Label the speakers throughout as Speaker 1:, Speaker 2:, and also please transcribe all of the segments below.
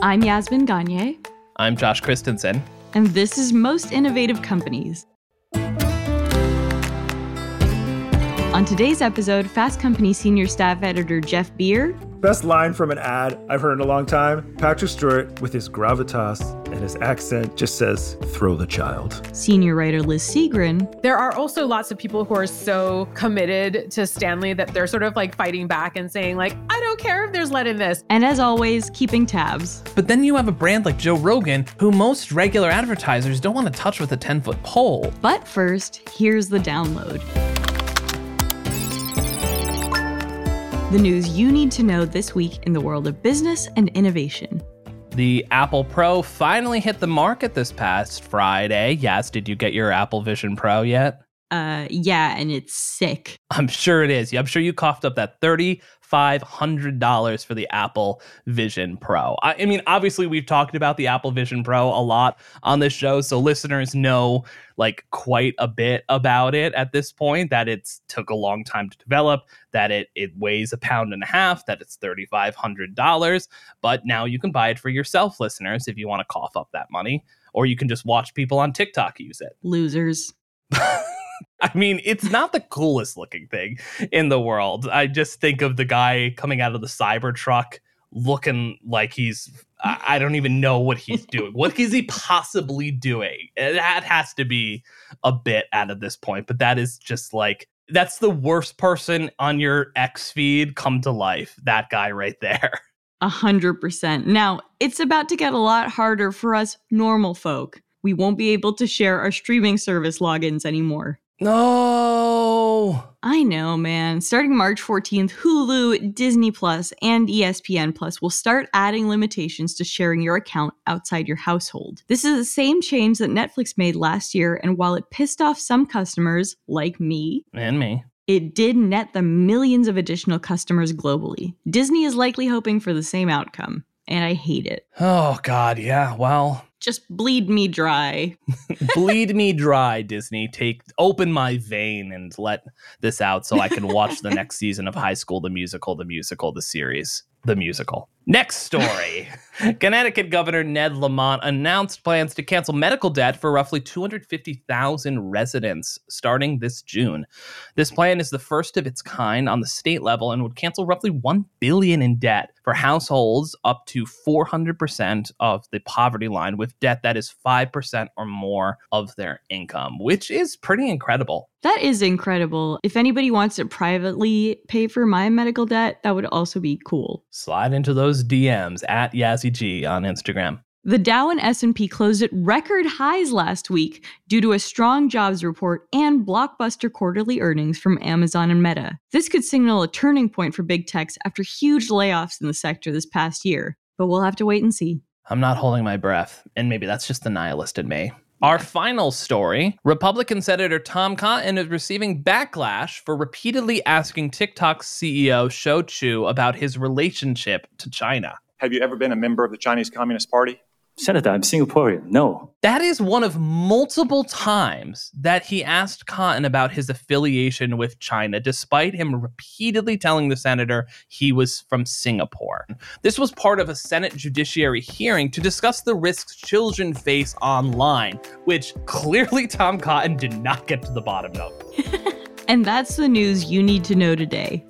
Speaker 1: I'm Yasmin Gagne.
Speaker 2: I'm Josh Christensen.
Speaker 1: And this is Most Innovative Companies. On today's episode, Fast Company Senior Staff Editor Jeff Beer.
Speaker 3: Best line from an ad I've heard in a long time Patrick Stewart, with his gravitas and his accent, just says, throw the child.
Speaker 1: Senior writer Liz Segran.
Speaker 4: There are also lots of people who are so committed to Stanley that they're sort of like fighting back and saying, like, I don't care if there's lead in this.
Speaker 1: And as always, keeping tabs.
Speaker 2: But then you have a brand like Joe Rogan, who most regular advertisers don't want to touch with a 10 foot pole.
Speaker 1: But first, here's the download. The news you need to know this week in the world of business and innovation.
Speaker 2: The Apple Pro finally hit the market this past Friday. Yes, did you get your Apple Vision Pro yet?
Speaker 1: Uh, yeah, and it's sick.
Speaker 2: I'm sure it is. I'm sure you coughed up that $3,500 for the Apple Vision Pro. I, I, mean, obviously, we've talked about the Apple Vision Pro a lot on this show, so listeners know like quite a bit about it at this point. That it's took a long time to develop, that it it weighs a pound and a half, that it's $3,500. But now you can buy it for yourself, listeners, if you want to cough up that money, or you can just watch people on TikTok use it.
Speaker 1: Losers.
Speaker 2: I mean, it's not the coolest looking thing in the world. I just think of the guy coming out of the Cybertruck looking like he's I don't even know what he's doing. what is he possibly doing? Eh, that has to be a bit out of this point, but that is just like that's the worst person on your X feed come to life. That guy right there.
Speaker 1: A hundred percent. Now, it's about to get a lot harder for us normal folk. We won't be able to share our streaming service logins anymore.
Speaker 2: No.
Speaker 1: I know, man. Starting March 14th, Hulu, Disney Plus, and ESPN Plus will start adding limitations to sharing your account outside your household. This is the same change that Netflix made last year, and while it pissed off some customers, like me,
Speaker 2: and me,
Speaker 1: it did net them millions of additional customers globally. Disney is likely hoping for the same outcome, and I hate it.
Speaker 2: Oh, God, yeah. Well,
Speaker 1: just bleed me dry.
Speaker 2: bleed me dry, Disney. Take open my vein and let this out so I can watch the next season of High School the Musical, the musical, the series, the musical. Next story. Connecticut Governor Ned Lamont announced plans to cancel medical debt for roughly 250,000 residents starting this June. This plan is the first of its kind on the state level and would cancel roughly 1 billion in debt for households up to 400% of the poverty line with debt that is 5% or more of their income, which is pretty incredible.
Speaker 1: That is incredible. If anybody wants to privately pay for my medical debt, that would also be cool.
Speaker 2: Slide into those those DMs at YazzyG on Instagram.
Speaker 1: The Dow and S&P closed at record highs last week due to a strong jobs report and blockbuster quarterly earnings from Amazon and Meta. This could signal a turning point for big techs after huge layoffs in the sector this past year, but we'll have to wait and see.
Speaker 2: I'm not holding my breath, and maybe that's just the nihilist in me. Our final story Republican Senator Tom Cotton is receiving backlash for repeatedly asking TikTok's CEO Shou Chew about his relationship to China.
Speaker 5: Have you ever been a member of the Chinese Communist Party?
Speaker 6: Senator, I'm Singaporean. No.
Speaker 2: That is one of multiple times that he asked Cotton about his affiliation with China, despite him repeatedly telling the senator he was from Singapore. This was part of a Senate judiciary hearing to discuss the risks children face online, which clearly Tom Cotton did not get to the bottom of.
Speaker 1: and that's the news you need to know today.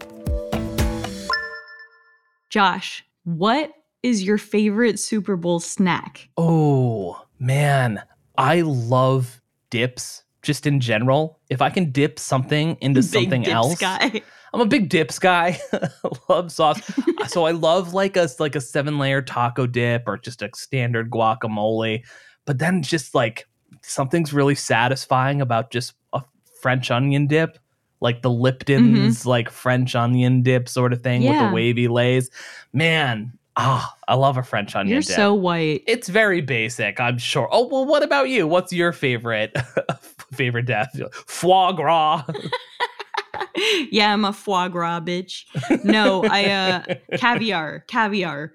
Speaker 1: Josh, what is your favorite Super Bowl snack?
Speaker 2: Oh, man. I love dips just in general. If I can dip something into big something else. Guy. I'm a big dips guy. love sauce. so I love like a like a seven layer taco dip or just a standard guacamole. But then just like something's really satisfying about just a French onion dip, like the Lipton's mm-hmm. like French onion dip sort of thing yeah. with the wavy lays. Man, Ah, oh, I love a French onion
Speaker 1: You're
Speaker 2: dip.
Speaker 1: so white.
Speaker 2: It's very basic, I'm sure. Oh well, what about you? What's your favorite favorite death? Foie gras.
Speaker 1: yeah, I'm a foie gras bitch. No, I uh caviar, caviar.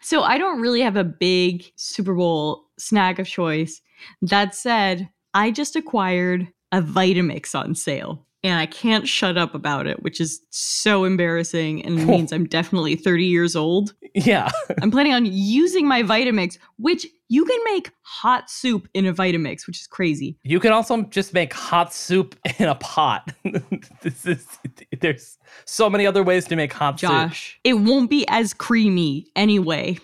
Speaker 1: So I don't really have a big Super Bowl snack of choice. That said, I just acquired a Vitamix on sale. And I can't shut up about it, which is so embarrassing and means I'm definitely 30 years old.
Speaker 2: Yeah.
Speaker 1: I'm planning on using my Vitamix, which you can make hot soup in a Vitamix, which is crazy.
Speaker 2: You can also just make hot soup in a pot. this is there's so many other ways to make hot soup.
Speaker 1: Josh, it won't be as creamy anyway.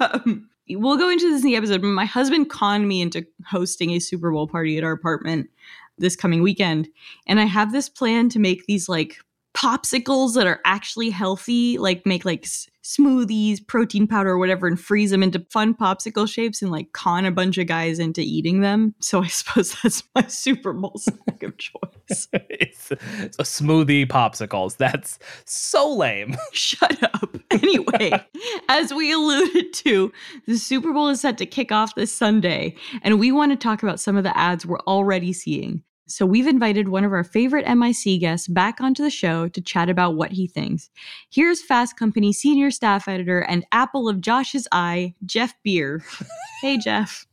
Speaker 1: um, we'll go into this in the episode, my husband conned me into hosting a Super Bowl party at our apartment this coming weekend. And I have this plan to make these like popsicles that are actually healthy, like make like s- smoothies, protein powder, or whatever, and freeze them into fun popsicle shapes and like con a bunch of guys into eating them. So I suppose that's my Super Bowl snack of choice.
Speaker 2: it's, it's a smoothie popsicles. That's so lame.
Speaker 1: Shut up. Anyway, as we alluded to, the Super Bowl is set to kick off this Sunday, and we want to talk about some of the ads we're already seeing. So we've invited one of our favorite MIC guests back onto the show to chat about what he thinks. Here's Fast Company senior staff editor and apple of Josh's eye, Jeff Beer. hey, Jeff.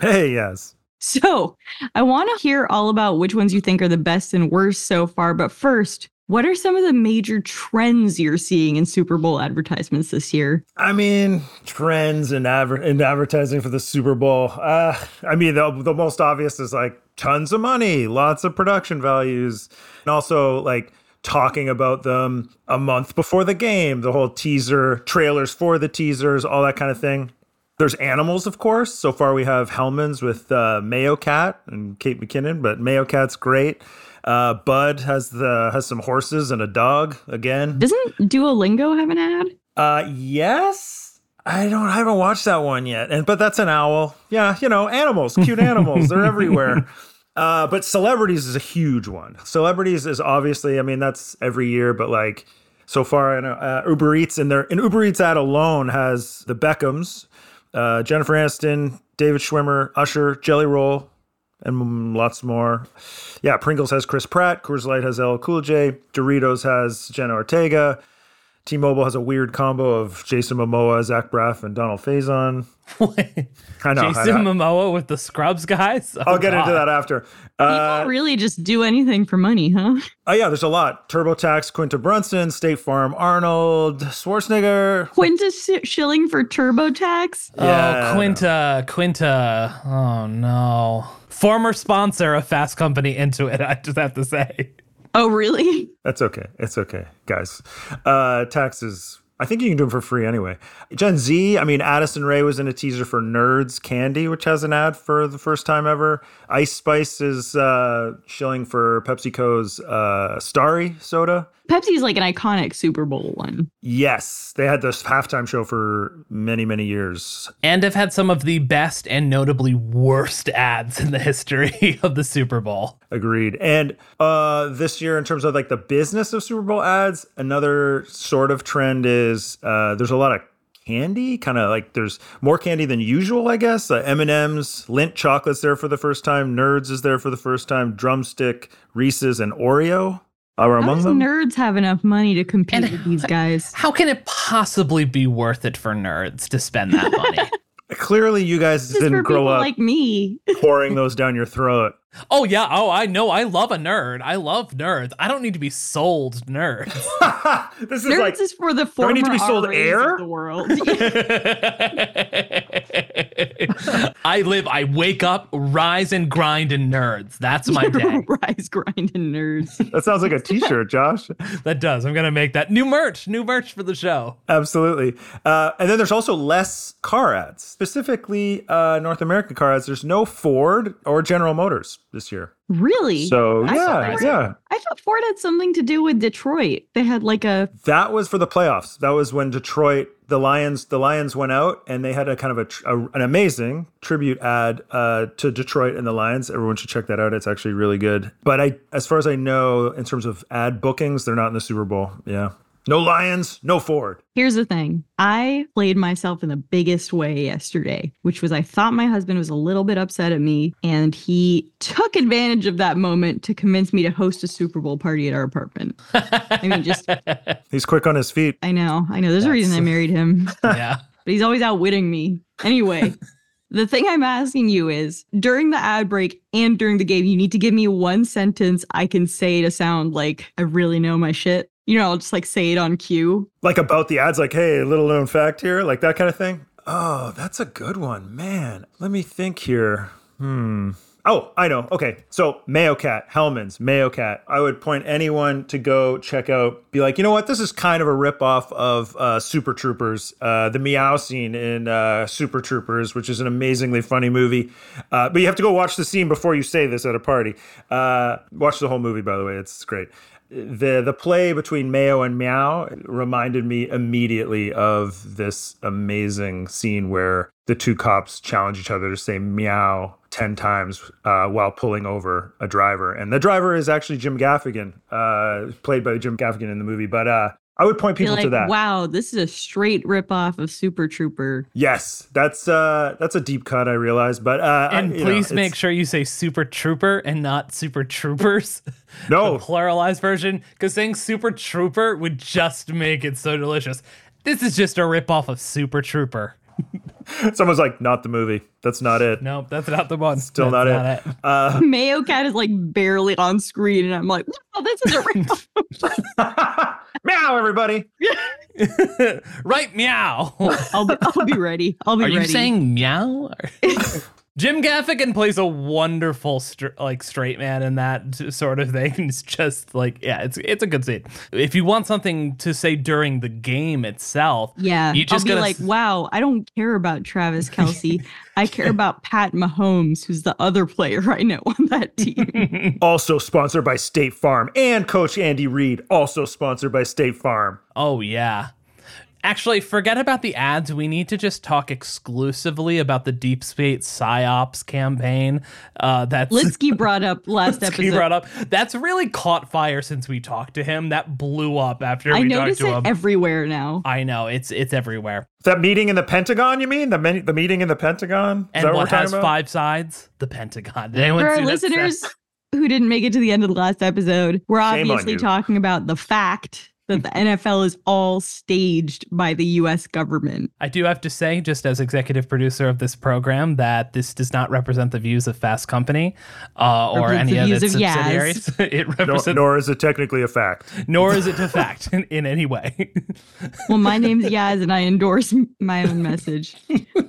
Speaker 3: Hey, yes.
Speaker 1: So I want to hear all about which ones you think are the best and worst so far. But first, what are some of the major trends you're seeing in Super Bowl advertisements this year?
Speaker 3: I mean, trends in, adver- in advertising for the Super Bowl. Uh, I mean, the, the most obvious is like tons of money, lots of production values, and also like talking about them a month before the game, the whole teaser, trailers for the teasers, all that kind of thing. There's animals, of course. So far, we have Hellmann's with uh, Mayo Cat and Kate McKinnon, but Mayo Cat's great. Uh, Bud has the has some horses and a dog again.
Speaker 1: Doesn't Duolingo have an ad?
Speaker 3: Uh, yes. I don't. I haven't watched that one yet. And but that's an owl. Yeah, you know, animals, cute animals. They're everywhere. Uh, but celebrities is a huge one. Celebrities is obviously. I mean, that's every year. But like so far, I know uh, Uber Eats and their an Uber Eats ad alone has the Beckhams, uh, Jennifer Aniston, David Schwimmer, Usher, Jelly Roll, and lots more. Yeah, Pringles has Chris Pratt. Coors Light has LL Cool J. Doritos has Jenna Ortega. T-Mobile has a weird combo of Jason Momoa, Zach Braff, and Donald Faison. I know. I
Speaker 2: Jason
Speaker 3: know.
Speaker 2: Momoa with the Scrubs guys. Oh,
Speaker 3: I'll get into that after. Uh,
Speaker 1: People really just do anything for money, huh?
Speaker 3: oh yeah, there's a lot. TurboTax, Quinta Brunson, State Farm, Arnold, Schwarzenegger.
Speaker 1: Quinta Shilling for TurboTax.
Speaker 3: Yeah,
Speaker 2: oh, Quinta, Quinta. Oh no. Former sponsor of Fast Company Intuit. I just have to say.
Speaker 1: Oh, really?
Speaker 3: That's okay. It's okay, guys. Uh, taxes. I think you can do them for free anyway. Gen Z. I mean, Addison Rae was in a teaser for Nerds Candy, which has an ad for the first time ever. Ice Spice is uh, shilling for PepsiCo's uh, Starry soda.
Speaker 1: Pepsi's like an iconic Super Bowl one.
Speaker 3: Yes, they had this halftime show for many, many years.
Speaker 2: And have had some of the best and notably worst ads in the history of the Super Bowl.
Speaker 3: Agreed. And uh, this year, in terms of like the business of Super Bowl ads, another sort of trend is uh, there's a lot of candy, kind of like there's more candy than usual, I guess. Uh, M&M's, Lindt chocolates there for the first time. Nerds is there for the first time. Drumstick, Reese's, and Oreo are
Speaker 1: How
Speaker 3: among
Speaker 1: does
Speaker 3: them.
Speaker 1: nerds have enough money to compete
Speaker 2: And-
Speaker 1: with these guys?
Speaker 2: How can it possibly be worth it for nerds to spend that money?
Speaker 3: Clearly, you guys
Speaker 1: This is
Speaker 3: didn't grow up
Speaker 1: like me.
Speaker 3: pouring those down your throat.
Speaker 2: oh yeah, oh I know. I love a nerd. I love nerds. I don't need to be sold nerds.
Speaker 3: this is
Speaker 1: Nerds
Speaker 3: like
Speaker 1: is for the
Speaker 3: we
Speaker 1: former
Speaker 3: need to be sold air?
Speaker 1: of the world.
Speaker 2: I live, I wake up, rise and grind in nerds. That's my day.
Speaker 1: Rise, grind, and nerds.
Speaker 3: that sounds like a T-shirt, Josh.
Speaker 2: that does. I'm gonna make that new merch, new merch for the show.
Speaker 3: Absolutely. Uh, and then there's also less car ads, specifically uh, North American car ads. There's no Ford or General Motors this year.
Speaker 1: Really?
Speaker 3: So
Speaker 1: I
Speaker 3: yeah,
Speaker 2: thought-
Speaker 3: yeah,
Speaker 1: I thought Ford had something to do with Detroit. They had like a
Speaker 3: that was for the playoffs. That was when Detroit, the Lions, the Lions went out and they had a kind of a, a an amazing tribute ad uh, to Detroit and the Lions. Everyone should check that out. It's actually really good. But I, as far as I know, in terms of ad bookings, they're not in the Super Bowl. Yeah, no Lions, no Ford.
Speaker 1: Here's the thing. I played myself in the biggest way yesterday, which was I thought my husband was a little bit upset at me, and he took advantage of that moment to convince me to host a Super Bowl party at our apartment. I mean, just,
Speaker 3: He's quick on his feet.
Speaker 1: I know, I know. There's a reason I married him,
Speaker 2: yeah.
Speaker 1: but he's always outwitting me. Anyway, The thing I'm asking you is during the ad break and during the game, you need to give me one sentence I can say to sound like I really know my shit. You know, I'll just like say it on cue.
Speaker 3: Like about the ads, like, hey, little known fact here, like that kind of thing. Oh, that's a good one, man. Let me think here. Hmm. Oh, I know. Okay. So Mayo Cat, Hellmann's, Mayo Cat. I would point anyone to go check out, be like, you know what? This is kind of a ripoff of uh, Super Troopers, uh, the meow scene in uh, Super Troopers, which is an amazingly funny movie. Uh, but you have to go watch the scene before you say this at a party. Uh, watch the whole movie, by the way. It's great the the play between Mayo and Meow reminded me immediately of this amazing scene where the two cops challenge each other to say meow 10 times uh, while pulling over a driver. And the driver is actually Jim Gaffigan, uh, played by Jim Gaffigan in the movie. But uh, I would point people
Speaker 1: like,
Speaker 3: to that.
Speaker 1: Wow, this is a straight ripoff of Super Trooper.
Speaker 3: Yes, that's uh, that's a deep cut. I realize, but uh,
Speaker 2: and
Speaker 3: I,
Speaker 2: please
Speaker 3: know,
Speaker 2: make sure you say Super Trooper and not Super Troopers.
Speaker 3: No
Speaker 2: the pluralized version, because saying Super Trooper would just make it so delicious. This is just a ripoff of Super Trooper.
Speaker 3: Someone's like, not the movie. That's not it.
Speaker 2: No, that's not the one.
Speaker 3: Still
Speaker 2: That's
Speaker 3: not, it. Uh,
Speaker 1: Mayo Cat is like barely on screen, and I'm like, wow, this is a ripoff.
Speaker 3: meow, everybody.
Speaker 2: right, meow.
Speaker 1: I'll be, I'll be ready. I'll be
Speaker 2: Are
Speaker 1: ready.
Speaker 2: Are you saying meow? Jim Gaffigan plays a wonderful str- like straight man in that t- sort of thing. It's just like yeah, it's it's a good scene. If you want something to say during the game itself,
Speaker 1: Yeah,
Speaker 2: you just
Speaker 1: I'll be
Speaker 2: gotta
Speaker 1: like,
Speaker 2: s-
Speaker 1: wow, I don't care about Travis Kelce. I care about Pat Mahomes, who's the other player I know on that team.
Speaker 3: Also sponsored by State Farm and Coach Andy Reid, also sponsored by State Farm.
Speaker 2: oh yeah. Actually, forget about the ads. We need to just talk exclusively about the Deep State Psyops campaign. Uh, that's
Speaker 1: Litsky brought up last
Speaker 2: He
Speaker 1: episode.
Speaker 2: brought up. That's really caught fire since we talked to him. That blew up after
Speaker 1: I
Speaker 2: we talked
Speaker 1: notice
Speaker 2: to
Speaker 1: it
Speaker 2: him.
Speaker 1: everywhere now.
Speaker 2: I know it's it's everywhere.
Speaker 3: That meeting in the Pentagon, you mean? The, men- the meeting in the Pentagon? Is
Speaker 2: And
Speaker 3: that
Speaker 2: what,
Speaker 3: we're
Speaker 2: has
Speaker 3: about?
Speaker 2: five sides? The Pentagon. Did anyone
Speaker 1: For our
Speaker 2: see that
Speaker 1: listeners who didn't make it to the end of the last episode, we're obviously talking about the fact that the NFL is all staged by the US government.
Speaker 2: I do have to say, just as executive producer of this program, that this does not represent the views of Fast Company uh, or
Speaker 1: Represents
Speaker 2: any
Speaker 1: the
Speaker 2: of
Speaker 1: views
Speaker 2: its
Speaker 1: of Yaz.
Speaker 2: subsidiaries. it
Speaker 3: No,
Speaker 2: represents,
Speaker 3: nor is it technically a fact.
Speaker 2: nor is it a fact in, in any way.
Speaker 1: Well, my name's Yaz and I endorse my own message.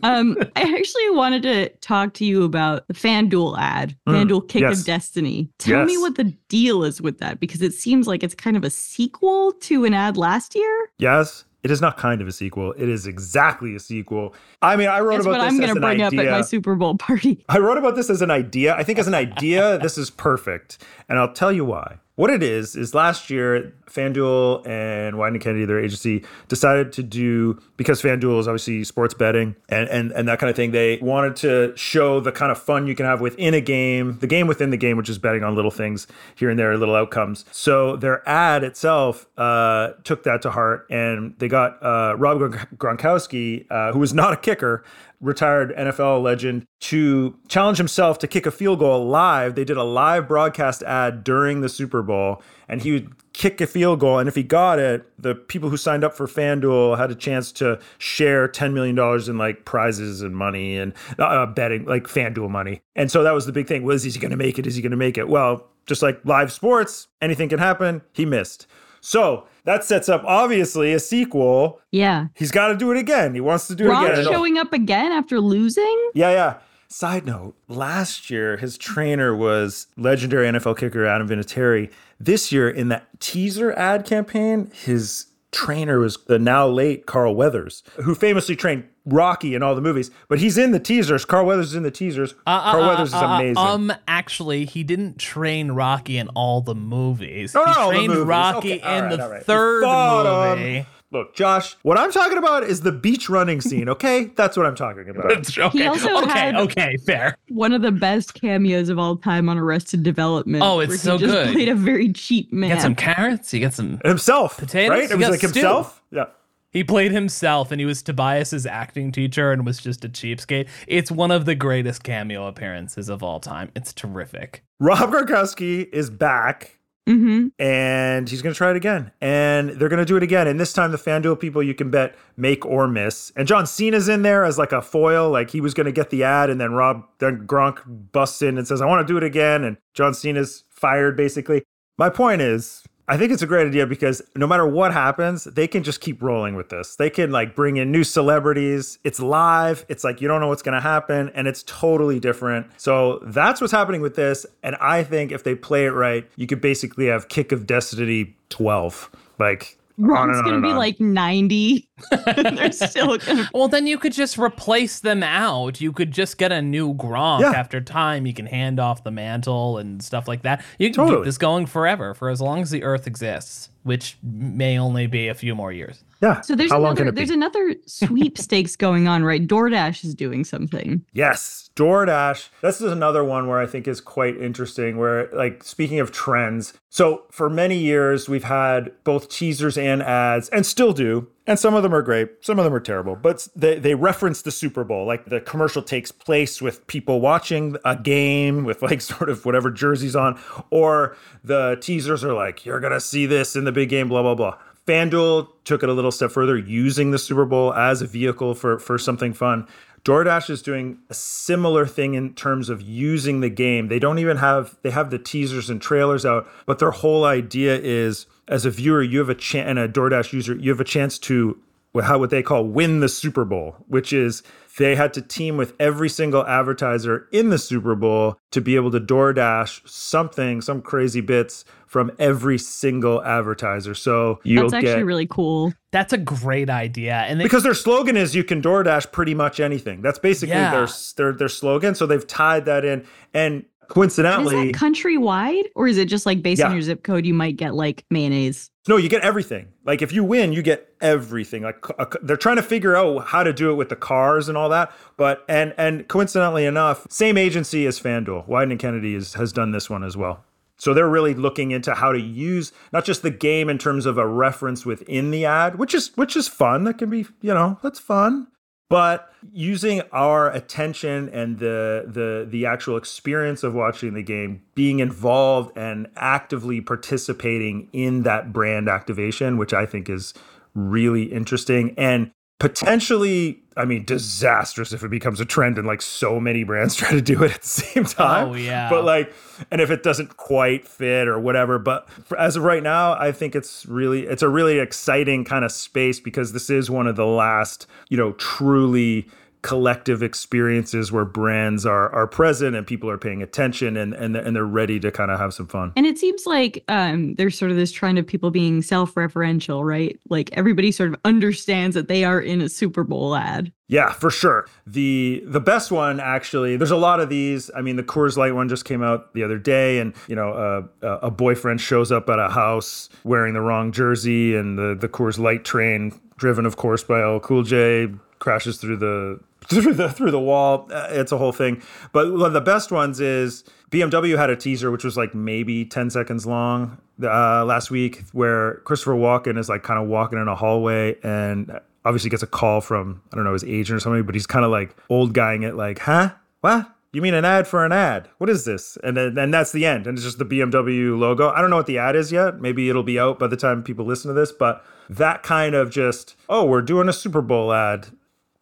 Speaker 1: Um, I actually wanted to talk to you about the FanDuel ad, FanDuel Kick
Speaker 3: Mm, yes.
Speaker 1: of Destiny. Tell me what the deal is with that because it seems like it's kind of a sequel to an ad last year.
Speaker 3: Yes, it is not kind of a sequel. It is exactly a sequel. I mean, I wrote
Speaker 1: That's
Speaker 3: about
Speaker 1: what
Speaker 3: this
Speaker 1: I'm going to bring
Speaker 3: idea.
Speaker 1: up at my Super Bowl party.
Speaker 3: I wrote about this as an idea. I think as an idea, this is perfect. And I'll tell you why. What it is, is last year, FanDuel and Wieden Kennedy, their agency, decided to do, because FanDuel is obviously sports betting and, and, and that kind of thing, they wanted to show the kind of fun you can have within a game, the game within the game, which is betting on little things here and there, little outcomes. So their ad itself uh, took that to heart and they got uh, Rob Gronkowski, uh, who was not a kicker, retired NFL legend to challenge himself to kick a field goal live. They did a live broadcast ad during the Super Bowl, and he would kick a field goal. And if he got it, the people who signed up for FanDuel had a chance to share $10 million in like prizes and money and uh, betting, like FanDuel money. And so that was the big thing was, is he going to make it? Is he going to make it? Well, just like live sports, anything can happen. He missed. So that sets up obviously a sequel.
Speaker 1: Yeah.
Speaker 3: He's got to do it again. He wants to do it
Speaker 1: Ron
Speaker 3: again.
Speaker 1: showing up again after losing?
Speaker 3: Yeah, yeah. Side note, last year his trainer was legendary NFL kicker Adam Vinatieri. This year in that teaser ad campaign, his trainer was the now late Carl Weathers, who famously trained Rocky in all the movies. But he's in the teasers. Carl Weathers is in the teasers.
Speaker 2: Uh,
Speaker 3: Carl
Speaker 2: uh,
Speaker 3: Weathers is
Speaker 2: uh, uh,
Speaker 3: amazing.
Speaker 2: Um, actually, he didn't train Rocky in all the movies.
Speaker 3: No,
Speaker 2: he
Speaker 3: the
Speaker 2: trained. Rocky
Speaker 3: Okay,
Speaker 2: in
Speaker 3: right,
Speaker 2: the
Speaker 3: right.
Speaker 2: Third movie.
Speaker 3: Look, Josh, what I'm talking about is the beach running scene, okay? That's what I'm talking about.
Speaker 2: okay,
Speaker 1: also
Speaker 2: okay,
Speaker 1: had-
Speaker 2: okay, fair.
Speaker 1: One of the best cameos of all time on Arrested Development.
Speaker 2: Oh, it's
Speaker 1: where
Speaker 2: so
Speaker 1: he just
Speaker 2: good.
Speaker 1: played a very cheap man.
Speaker 2: He got some carrots. he get some.
Speaker 3: himself,
Speaker 2: Potatoes?
Speaker 3: right?
Speaker 2: You
Speaker 3: It was like
Speaker 2: stew.
Speaker 3: himself. Yeah.
Speaker 2: He played himself, and he was Tobias's acting teacher, and was just a cheapskate. It's one of the greatest cameo appearances of all time. It's terrific.
Speaker 3: Rob Gronkowski is back
Speaker 1: Mm-hmm.
Speaker 3: and he's going to try it again. And they're going to do it again. And this time, the FanDuel people you can bet make or miss. And John Cena's in there as like a foil, like he was going to get the ad, and then Rob, then Gronk busts in and says, "I want to do it again." And John Cena's fired basically. My point is, I think it's a great idea because no matter what happens, they can just keep rolling with this. They can like bring in new celebrities. It's live. It's like you don't know what's going to happen and it's totally different. So that's what's happening with this. And I think if they play it right, you could basically have Kick of Destiny 12. Like, on and
Speaker 1: Ron's
Speaker 3: on
Speaker 1: gonna
Speaker 3: and
Speaker 1: be like 90. They're still gonna
Speaker 2: Well, then you could just replace them out. You could just get a new Gronk
Speaker 3: Yeah.
Speaker 2: after time. You can hand off the mantle and stuff like that. You can
Speaker 3: Totally.
Speaker 2: keep this going forever for as long as the Earth exists, which may only be a few more years.
Speaker 3: Yeah.
Speaker 1: So there's
Speaker 3: How
Speaker 1: another
Speaker 3: can it be?
Speaker 1: there's another sweepstakes going on, right? DoorDash is doing something.
Speaker 3: Yes, DoorDash. This is another one where I think is quite interesting. Where, like, speaking of trends, so for many years we've had both teasers and ads, and still do. And some of them are great, some of them are terrible. But they they reference the Super Bowl, like the commercial takes place with people watching a game with like sort of whatever jerseys on, or the teasers are like, "You're gonna see this in the big game," blah blah blah. FanDuel took it a little step further, using the Super Bowl as a vehicle for, for something fun. DoorDash is doing a similar thing in terms of using the game. They don't even have they have the teasers and trailers out, but their whole idea is as a viewer, you have a chance and a DoorDash user, you have a chance to how what they call win the Super Bowl, which is they had to team with every single advertiser in the Super Bowl to be able to DoorDash something, some crazy bits from every single advertiser. So you'll
Speaker 1: That's actually
Speaker 3: get
Speaker 1: really cool.
Speaker 2: That's a great idea. And they,
Speaker 3: because their slogan is you can DoorDash pretty much anything. That's basically
Speaker 2: Yeah.
Speaker 3: their, their their slogan. So they've tied that in, and
Speaker 1: Is
Speaker 3: coincidentally,
Speaker 1: that countrywide or is it just like based on your zip code you might get like mayonnaise?
Speaker 3: no, you get everything. Like if you win, you get everything. Like a- they're trying to figure out how to do it with the cars and all that. But and and coincidentally enough, same agency as FanDuel, Wieden and Kennedy is, has done this one as well. So they're really looking into how to use not just the game in terms of a reference within the ad, which is which is fun. That can be, you know, that's fun. But using our attention and the the the actual experience of watching the game, being involved and actively participating in that brand activation, which I think is really interesting. And potentially i mean disastrous if it becomes a trend and like so many brands try to do it at the same oh, time
Speaker 2: Oh, yeah.
Speaker 3: but like and if it doesn't quite fit or whatever but for, as of right now i think it's really it's a really exciting kind of space because this is one of the last you know truly collective experiences where brands are are present and people are paying attention and and, and they're ready to kind of have some fun
Speaker 1: And it seems like um, there's sort of this trend of people being self-referential, right? Like everybody sort of understands that they are in a Super Bowl ad.
Speaker 3: Yeah, for sure. The the best one actually. There's a lot of these. I mean, the Coors Light one just came out the other day, and you know, uh, a a boyfriend shows up at a house wearing the wrong jersey, and the the Coors Light train, driven of course by LL Cool J, crashes through the through the through the wall. Uh, It's a whole thing. But one of the best ones is BMW had a teaser which was like maybe 10 seconds long uh, last week, where Christopher Walken is like kind of walking in a hallway and obviously gets a call from I don't know his agent or something, but he's kind of like old guying it, like, huh, what? You mean an ad for an ad? What is this? And then and that's the end, and it's just the BMW logo. I don't know what the ad is yet. Maybe it'll be out by the time people listen to this, but that kind of just oh, we're doing a Super Bowl ad.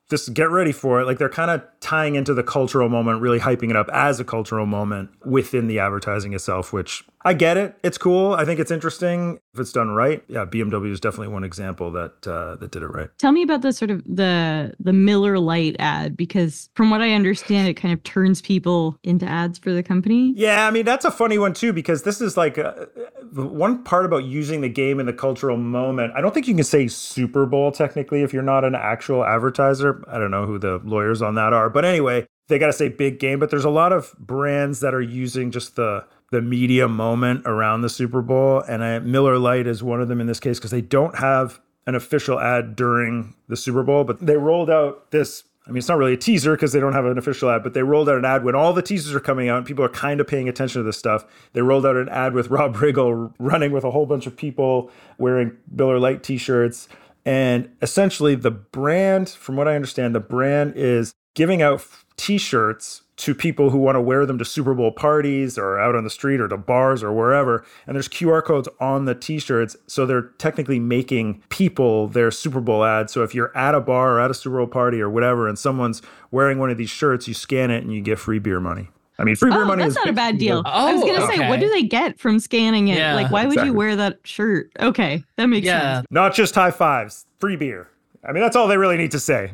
Speaker 3: Just get ready for it. Like they're kind of tying into the cultural moment, really hyping it up as a cultural moment within the advertising itself, which I get it. It's cool. I think it's interesting if it's done right. Yeah, BMW is definitely one example that uh, that did it right.
Speaker 1: Tell me about the sort of the the Miller Lite ad because from what I understand, it kind of turns people into ads for the company.
Speaker 3: Yeah, I mean that's a funny one too because this is like uh the one part about using the game in the cultural moment. I don't think you can say Super Bowl technically if you're not an actual advertiser. I don't know who the lawyers on that are, but anyway, they got to say big game. But there's a lot of brands that are using just the the media moment around the Super Bowl, and I, Miller Lite is one of them in this case because they don't have an official ad during the Super Bowl, but they rolled out this I mean, it's not really a teaser because they don't have an official ad, but they rolled out an ad when all the teasers are coming out and people are kind of paying attention to this stuff. They rolled out an ad with Rob Riggle running with a whole bunch of people wearing Miller Lite t shirts. And essentially, the brand, from what I understand, the brand is giving out t shirts to people who want to wear them to Super Bowl parties or out on the street or to bars or wherever. And there's QR codes on the t-shirts, so they're technically making people their Super Bowl ads. So if you're at a bar or at a Super Bowl party or whatever, and someone's wearing one of these shirts, you scan it and you get free beer money. I mean, free beer
Speaker 1: Oh,
Speaker 3: money
Speaker 1: that's
Speaker 3: is
Speaker 1: not a bad deal.
Speaker 3: the-
Speaker 1: I was
Speaker 2: Oh,
Speaker 1: gonna say, what do they get from scanning it?
Speaker 2: Yeah,
Speaker 1: like, why would
Speaker 3: exactly.
Speaker 1: you wear that shirt? Okay, that makes
Speaker 2: Yeah.
Speaker 1: sense.
Speaker 3: Not just high fives, free beer. I mean, that's all they really need to say.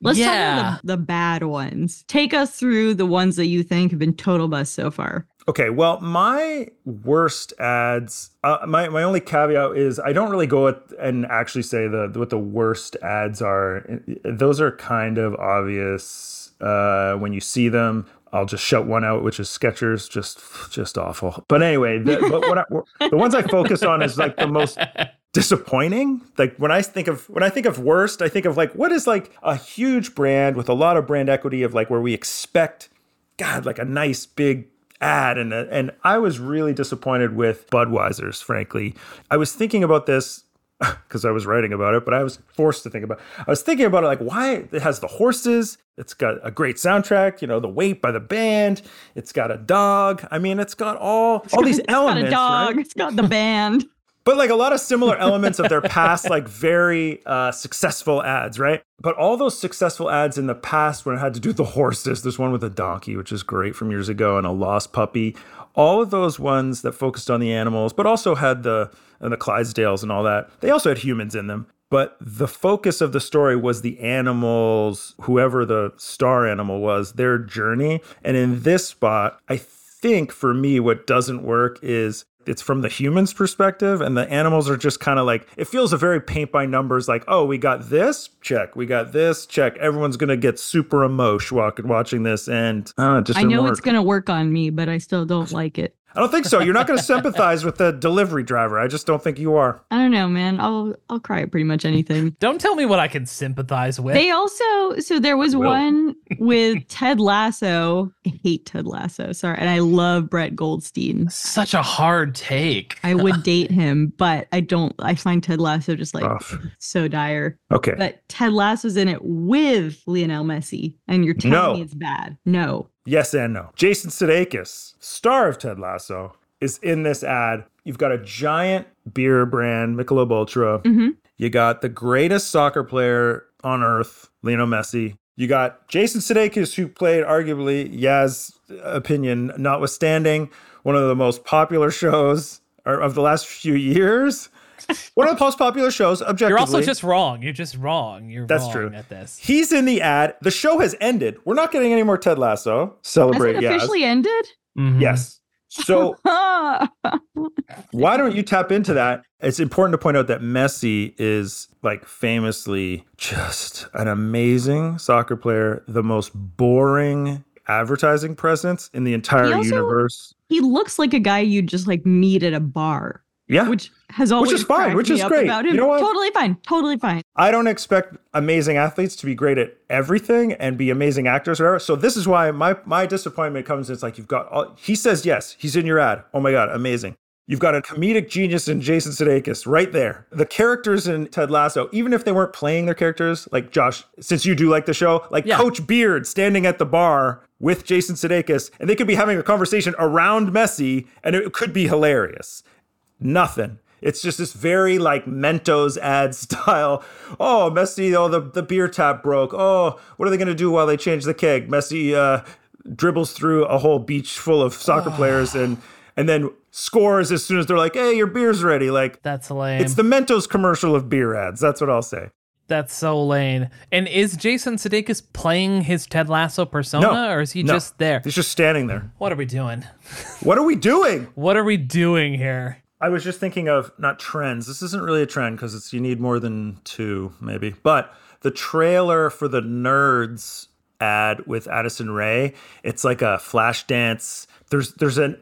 Speaker 1: Let's talk about the, the bad ones. Take us through the ones that you think have been total bust so far.
Speaker 3: Okay, well, my worst ads, uh, my, my only caveat is I don't really go at, and actually say the what the worst ads are. Those are kind of obvious uh, when you see them. I'll just shout one out, which is Skechers, just just awful. But anyway, the, but what I, the ones I focus on is like the most disappointing. Like when I think of when I think of worst, I think of like what is like a huge brand with a lot of brand equity of like where we expect God, like a nice big ad. And, and I was really disappointed with Budweiser's, frankly. I was thinking about this because I was writing about it, but I was forced to think about I was thinking about it like why it has the horses, it's got a great soundtrack, you know, the weight by the band, it's got a dog. I mean, it's got all all these
Speaker 1: It's
Speaker 3: elements.
Speaker 1: got a dog.
Speaker 3: right?
Speaker 1: It's got the band.
Speaker 3: but like a lot of similar elements of their past like very uh, successful ads right? But all those successful ads in the past when it had to do with the horses there's one with a donkey which is great from years ago and a lost puppy all of those ones that focused on the animals but also had the and the clydesdales and all that they also had humans in them. But the focus of the story was the animals whoever the star animal was their journey. And in this spot i think for me what doesn't work is it's from the humans perspective and the animals are just kind of like it feels a very paint by numbers like oh we got this check we got this check everyone's gonna get super emotion walking watching this and uh, just
Speaker 1: I know
Speaker 3: work.
Speaker 1: it's gonna work on me, but I still don't like it.
Speaker 3: I don't think so you're not gonna sympathize with the delivery driver i just don't think you are
Speaker 1: I don't know, man. I'll I'll cry at pretty much anything.
Speaker 2: Don't tell me what I can sympathize with.
Speaker 1: They also so there was one with Ted Lasso. I hate Ted Lasso, sorry, and I love Brett Goldstein.
Speaker 2: Such a hard take.
Speaker 1: I would date him, but I don't. I find Ted Lasso just like
Speaker 3: Rough.
Speaker 1: so dire.
Speaker 3: okay
Speaker 1: But Ted Lasso's in it with Lionel Messi, and you're telling
Speaker 3: No.
Speaker 1: me it's bad. No,
Speaker 3: Yes and no. Jason Sudeikis, star of Ted Lasso, is in this ad. You've got a giant beer brand, Michelob Ultra.
Speaker 1: Mhm.
Speaker 3: You got the greatest soccer player on earth, Lionel Messi. You got Jason Sudeikis, who played arguably Yaz's opinion, notwithstanding, one of the most popular shows of the last few years. One of the most popular shows, objectively.
Speaker 2: You're also just wrong. You're just wrong. You're
Speaker 3: That's
Speaker 2: wrong
Speaker 3: true.
Speaker 2: at this.
Speaker 3: He's in the ad. The show has ended. We're not getting any more Ted Lasso.
Speaker 1: has
Speaker 3: Celebrate
Speaker 1: it
Speaker 3: Yaz.
Speaker 1: officially ended?
Speaker 2: Mhm.
Speaker 3: Yes. So why don't you tap into that? It's important to point out that Messi is like famously just an amazing soccer player, the most boring advertising presence in the entire
Speaker 1: He also-
Speaker 3: universe.
Speaker 1: he looks like a guy you'd just like meet at a bar,
Speaker 3: Yeah.
Speaker 1: which has always
Speaker 3: is fine, which is great.
Speaker 1: About him.
Speaker 3: You know what?
Speaker 1: Totally fine. Totally fine.
Speaker 3: I don't expect amazing athletes to be great at everything and be amazing actors or whatever. So this is why my my disappointment comes. It's like you've got all, he says yes, he's in your ad. Oh my god, amazing. You've got a comedic genius in Jason Sudeikis right there. The characters in Ted Lasso, even if they weren't playing their characters, like Josh, since you do like the show, like
Speaker 2: Yeah.
Speaker 3: Coach Beard standing at the bar with Jason Sudeikis, and they could be having a conversation around Messi, and it could be hilarious. Nothing. It's just this very like Mentos ad style. Oh, Messi, oh, the, the beer tap broke. Oh, what are they going to do while they change the keg? Messi uh, dribbles through a whole beach full of soccer players and and then scores as soon as they're like, hey, your beer's ready. Like,
Speaker 2: That's lame.
Speaker 3: it's the Mentos commercial of beer ads. That's what I'll say.
Speaker 2: That's so lame. And is Jason Sudeikis playing his Ted Lasso persona,
Speaker 3: No,
Speaker 2: or is he
Speaker 3: no.
Speaker 2: just there?
Speaker 3: He's just standing there.
Speaker 2: What are we doing?
Speaker 3: What are we doing?
Speaker 2: What are we doing here?
Speaker 3: I was just thinking of not trends. This isn't really a trend because it's you need more than two, maybe. But the trailer for the Nerds ad with Addison Rae, it's like a flash dance. There's there's an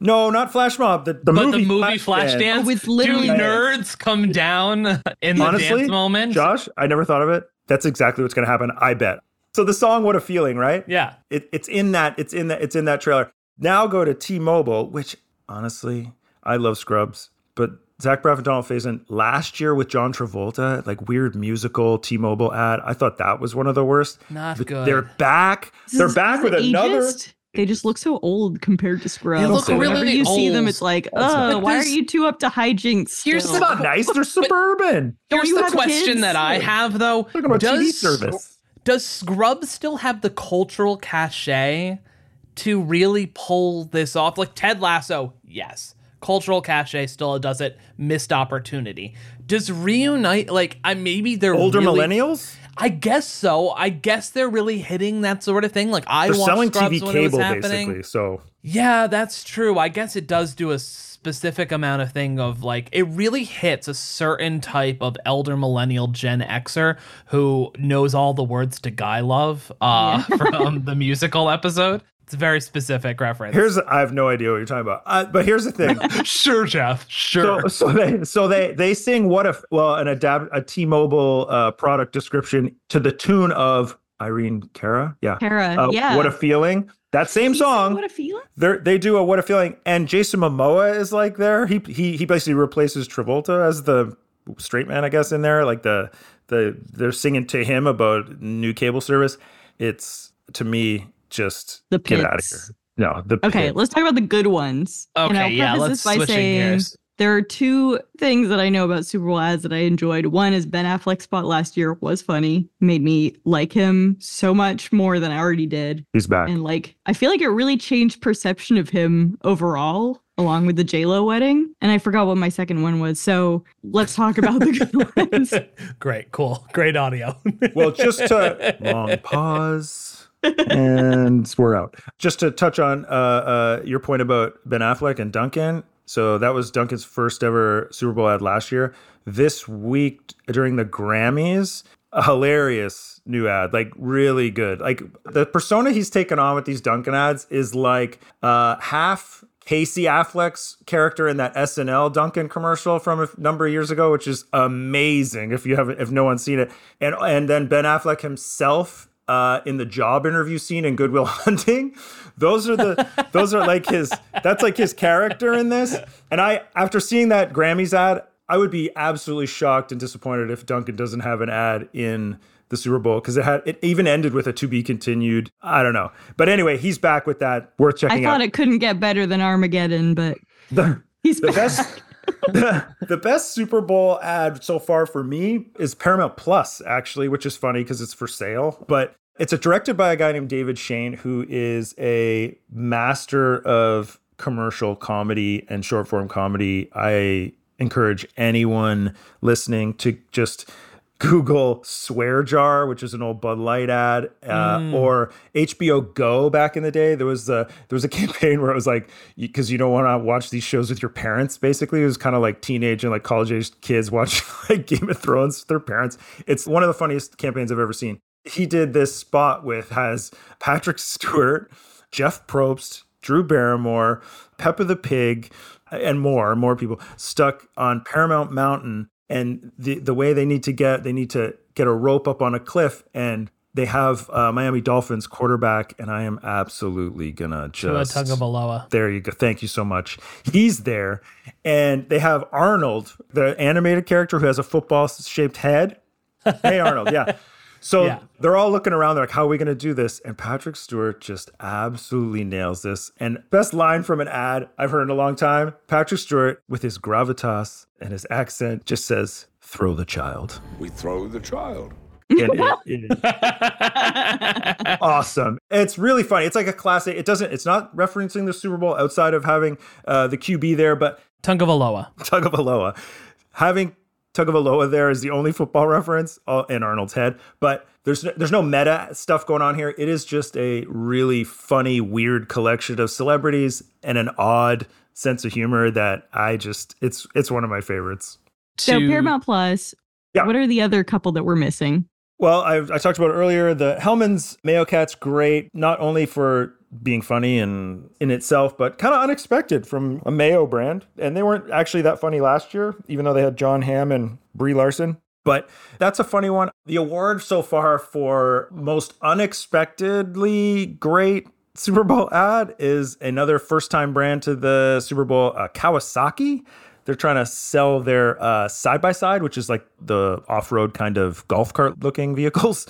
Speaker 3: no, not flash mob. The, the
Speaker 2: But
Speaker 3: movie
Speaker 2: the movie Flashdance,
Speaker 1: Oh, with literally-
Speaker 2: do nerds come down in the
Speaker 3: Honestly,
Speaker 2: dance moment?
Speaker 3: Josh, I never thought of it. That's exactly what's going to happen. I bet. So the song "What a Feeling," right?
Speaker 2: Yeah.
Speaker 3: It, it's in that. It's in that. It's in that trailer. Now go to T-Mobile, which honestly, I love Scrubs, but Zach Braff and Donald Faison last year with John Travolta, like weird musical T-Mobile ad. I thought that was one of the worst.
Speaker 2: Not
Speaker 3: But
Speaker 2: good.
Speaker 3: They're back. They're
Speaker 1: Is-
Speaker 3: back with
Speaker 1: it
Speaker 3: another.
Speaker 1: ageist? They just look so old compared to Scrubs.
Speaker 2: They look
Speaker 1: So Whenever
Speaker 2: really
Speaker 1: you see them, it's like, oh,
Speaker 2: not-
Speaker 1: why are you two up to hijinks?
Speaker 2: Here's
Speaker 1: still?"
Speaker 3: It's not nice. They're suburban.
Speaker 2: Here's the question
Speaker 1: kids?
Speaker 2: that I have though.
Speaker 3: Talking about TV service.
Speaker 2: does Scrubs still have the cultural cachet to really pull this off? Like Ted Lasso, yes. Cultural cachet still does it. Missed opportunity. Does reunite like I maybe they're
Speaker 3: Older
Speaker 2: really-
Speaker 3: millennials.
Speaker 2: I guess so. I guess they're really hitting that sort of thing. Like I
Speaker 3: They're selling
Speaker 2: Scrubs
Speaker 3: TV
Speaker 2: when
Speaker 3: cable basically. So
Speaker 2: Yeah, that's true. I guess it does do a specific amount of thing of like it really hits a certain type of elder millennial Gen Xer who knows all the words to Guy Love uh, from the musical episode. It's a very specific reference.
Speaker 3: here's I have no idea what you're talking about. Uh, but here's the thing.
Speaker 2: sure, Jeff. Sure.
Speaker 3: So, so they so they they sing what if well an adapt a T-Mobile uh, product description to the tune of Irene Cara. Yeah.
Speaker 1: Kara,
Speaker 3: Uh,
Speaker 1: yeah.
Speaker 3: What a feeling. That same song.
Speaker 1: What a feeling.
Speaker 3: They they do a what a feeling, and Jason Momoa is like there. He he he basically replaces Travolta as the straight man, I guess, in there. Like the the they're singing to him about new cable service. It's to me just
Speaker 1: The
Speaker 3: get out of
Speaker 1: pits.
Speaker 3: here. No, the
Speaker 1: Okay,
Speaker 3: pit.
Speaker 1: let's talk about the good ones. And
Speaker 2: Okay,
Speaker 1: I'll
Speaker 2: yeah, let's
Speaker 1: this by
Speaker 2: switching
Speaker 1: saying
Speaker 2: gears.
Speaker 1: There are two things that I know about Super Bowl ads that I enjoyed. One is Ben Affleck's spot last year was funny, made me like him so much more than I already did.
Speaker 3: he's back.
Speaker 1: And like, I feel like it really changed perception of him overall, along with the JLo wedding. And I forgot what my second one was. So let's talk about the good ones.
Speaker 2: Great, cool, great audio.
Speaker 3: Well, just to long pause, and we're out. Just to touch on uh, uh, your point about Ben Affleck and Dunkin. So that was Dunkin's first ever Super Bowl ad last year. This week during the Grammys, a hilarious new ad, like really good. Like the persona he's taken on with these Dunkin ads is like uh, half Casey Affleck's character in that SNL Dunkin commercial from a number of years ago, which is amazing. If you haven't, if no one's seen it, and and then Ben Affleck himself uh, in the job interview scene in Good Will Hunting. Those are the those are like his. That's like his character in this. And I, after seeing that Grammys ad, I would be absolutely shocked and disappointed if Dunkin doesn't have an ad in the Super Bowl because it had it even ended with a to be continued. I don't know, but anyway, he's back with that. Worth checking.
Speaker 1: I thought
Speaker 3: out.
Speaker 1: it couldn't get better than Armageddon, but
Speaker 3: The,
Speaker 1: he's
Speaker 3: the
Speaker 1: back.
Speaker 3: best. the, best Super Bowl ad so far for me is Paramount Plus, actually, which is funny because it's for sale. But it's directed by a guy named David Shane, who is a master of commercial comedy and short form comedy. I encourage anyone listening to just Google swear jar, which is an old Bud Light ad, uh, or HBO Go. Back in the day, there was a there was a campaign where it was like because you don't want to watch these shows with your parents. Basically, it was kind of like teenage and like college age kids watching like Game of Thrones with their parents. It's one of the funniest campaigns I've ever seen. He did this spot with has Patrick Stewart, Jeff Probst, Drew Barrymore, Peppa the Pig, and more, more people stuck on Paramount Mountain. And the, the way they need to get, they need to get a rope up on a cliff and they have uh, Miami Dolphins quarterback. And I am absolutely gonna
Speaker 2: Tua
Speaker 3: just
Speaker 2: Tagovailoa.
Speaker 3: there you go. Thank you so much. He's there. And they have Arnold, the animated character who has a football shaped head. Hey, Arnold. Yeah. So
Speaker 2: Yeah.
Speaker 3: they're all looking around. They're like, how are we going to do this? And Patrick Stewart just absolutely nails this. And best line from an ad I've heard in a long time Patrick Stewart, with his gravitas and his accent, just says, throw the child.
Speaker 7: We throw the child.
Speaker 3: And it- it- awesome. It's really funny. It's like a classic. It doesn't, it's not referencing the Super Bowl outside of having uh, the QB there, but
Speaker 2: Tagovailoa.
Speaker 3: Tagovailoa. Having Tagovailoa there is the only football reference uh, in Arnold's head, but there's no, there's no meta stuff going on here. It is just a really funny, weird collection of celebrities and an odd sense of humor that I just it's it's one of my favorites.
Speaker 1: so
Speaker 2: To-
Speaker 1: Paramount Plus.
Speaker 3: Yeah.
Speaker 1: What are the other couple that we're missing?
Speaker 3: Well, I, I talked about earlier. The Hellmann's Mayo Cat's great, not only for being funny and in itself, but kind of unexpected from a Mayo brand. And they weren't actually that funny last year, even though they had Jon Hamm and Brie Larson. But that's a funny one. The award so far for most unexpectedly great Super Bowl ad is another first time brand to the Super Bowl, uh, Kawasaki. They're trying to sell their side by side, which is like the off road kind of golf cart looking vehicles.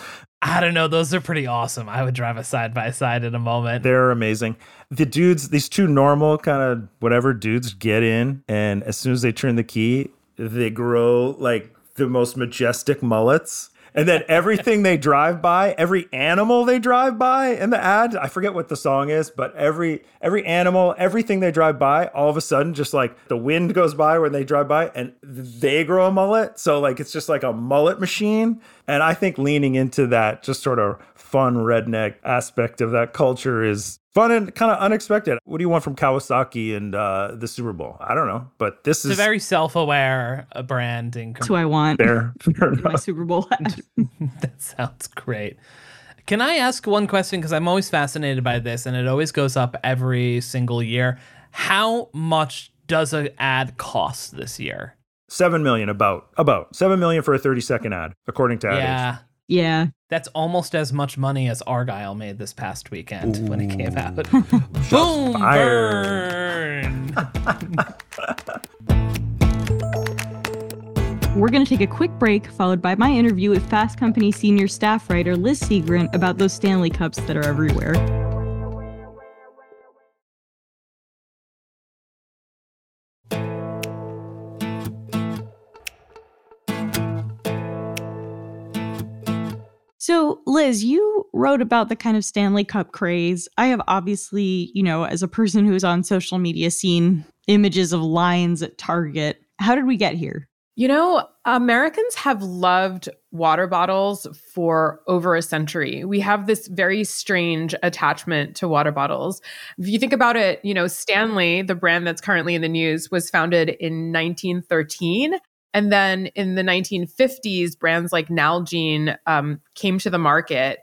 Speaker 2: I don't know. Those are pretty awesome. I would drive a side by side in a moment.
Speaker 3: They're amazing. The dudes, these two normal kind of whatever dudes get in, and as soon as they turn the key, they grow like the most majestic mullets. And then everything they drive by, every animal they drive by in the ad, I forget what the song is, but every every animal, everything they drive by, all of a sudden just like the wind goes by when they drive by and they grow a mullet. So like it's just like a mullet machine. And I think leaning into that just sort of fun redneck aspect of that culture is fun and kind of unexpected. What do you want from Kawasaki and uh, the Super Bowl? I don't know, but this
Speaker 2: It's
Speaker 3: is
Speaker 2: a very self-aware uh, branding.
Speaker 1: That's who I want.
Speaker 3: fair. fair
Speaker 1: My. Super Bowl
Speaker 2: that sounds great. Can I ask one question? Because I'm always fascinated by this, and it always goes up every single year. How much does an ad cost this year?
Speaker 3: Seven million, about about seven million for a thirty second ad, according to Ad Age.
Speaker 2: Yeah,
Speaker 1: Yeah.
Speaker 2: that's almost as much money as Argyle made this past weekend when it came out. Boom!
Speaker 3: fired.
Speaker 2: Burn!
Speaker 1: We're going to take a quick break, followed by my interview with Fast Company senior staff writer Liz Segran about those Stanley Cups that are everywhere. Liz, you wrote about the kind of Stanley Cup craze. I have obviously, you know, as a person who's on social media, seen images of lines at Target. How did we get here?
Speaker 4: You know, Americans have loved water bottles for over a century. We have this very strange attachment to water bottles. If you think about it, you know, Stanley, the brand that's currently in the news, was founded in 1913. And then in the 1950s, brands like Nalgene um, came to the market.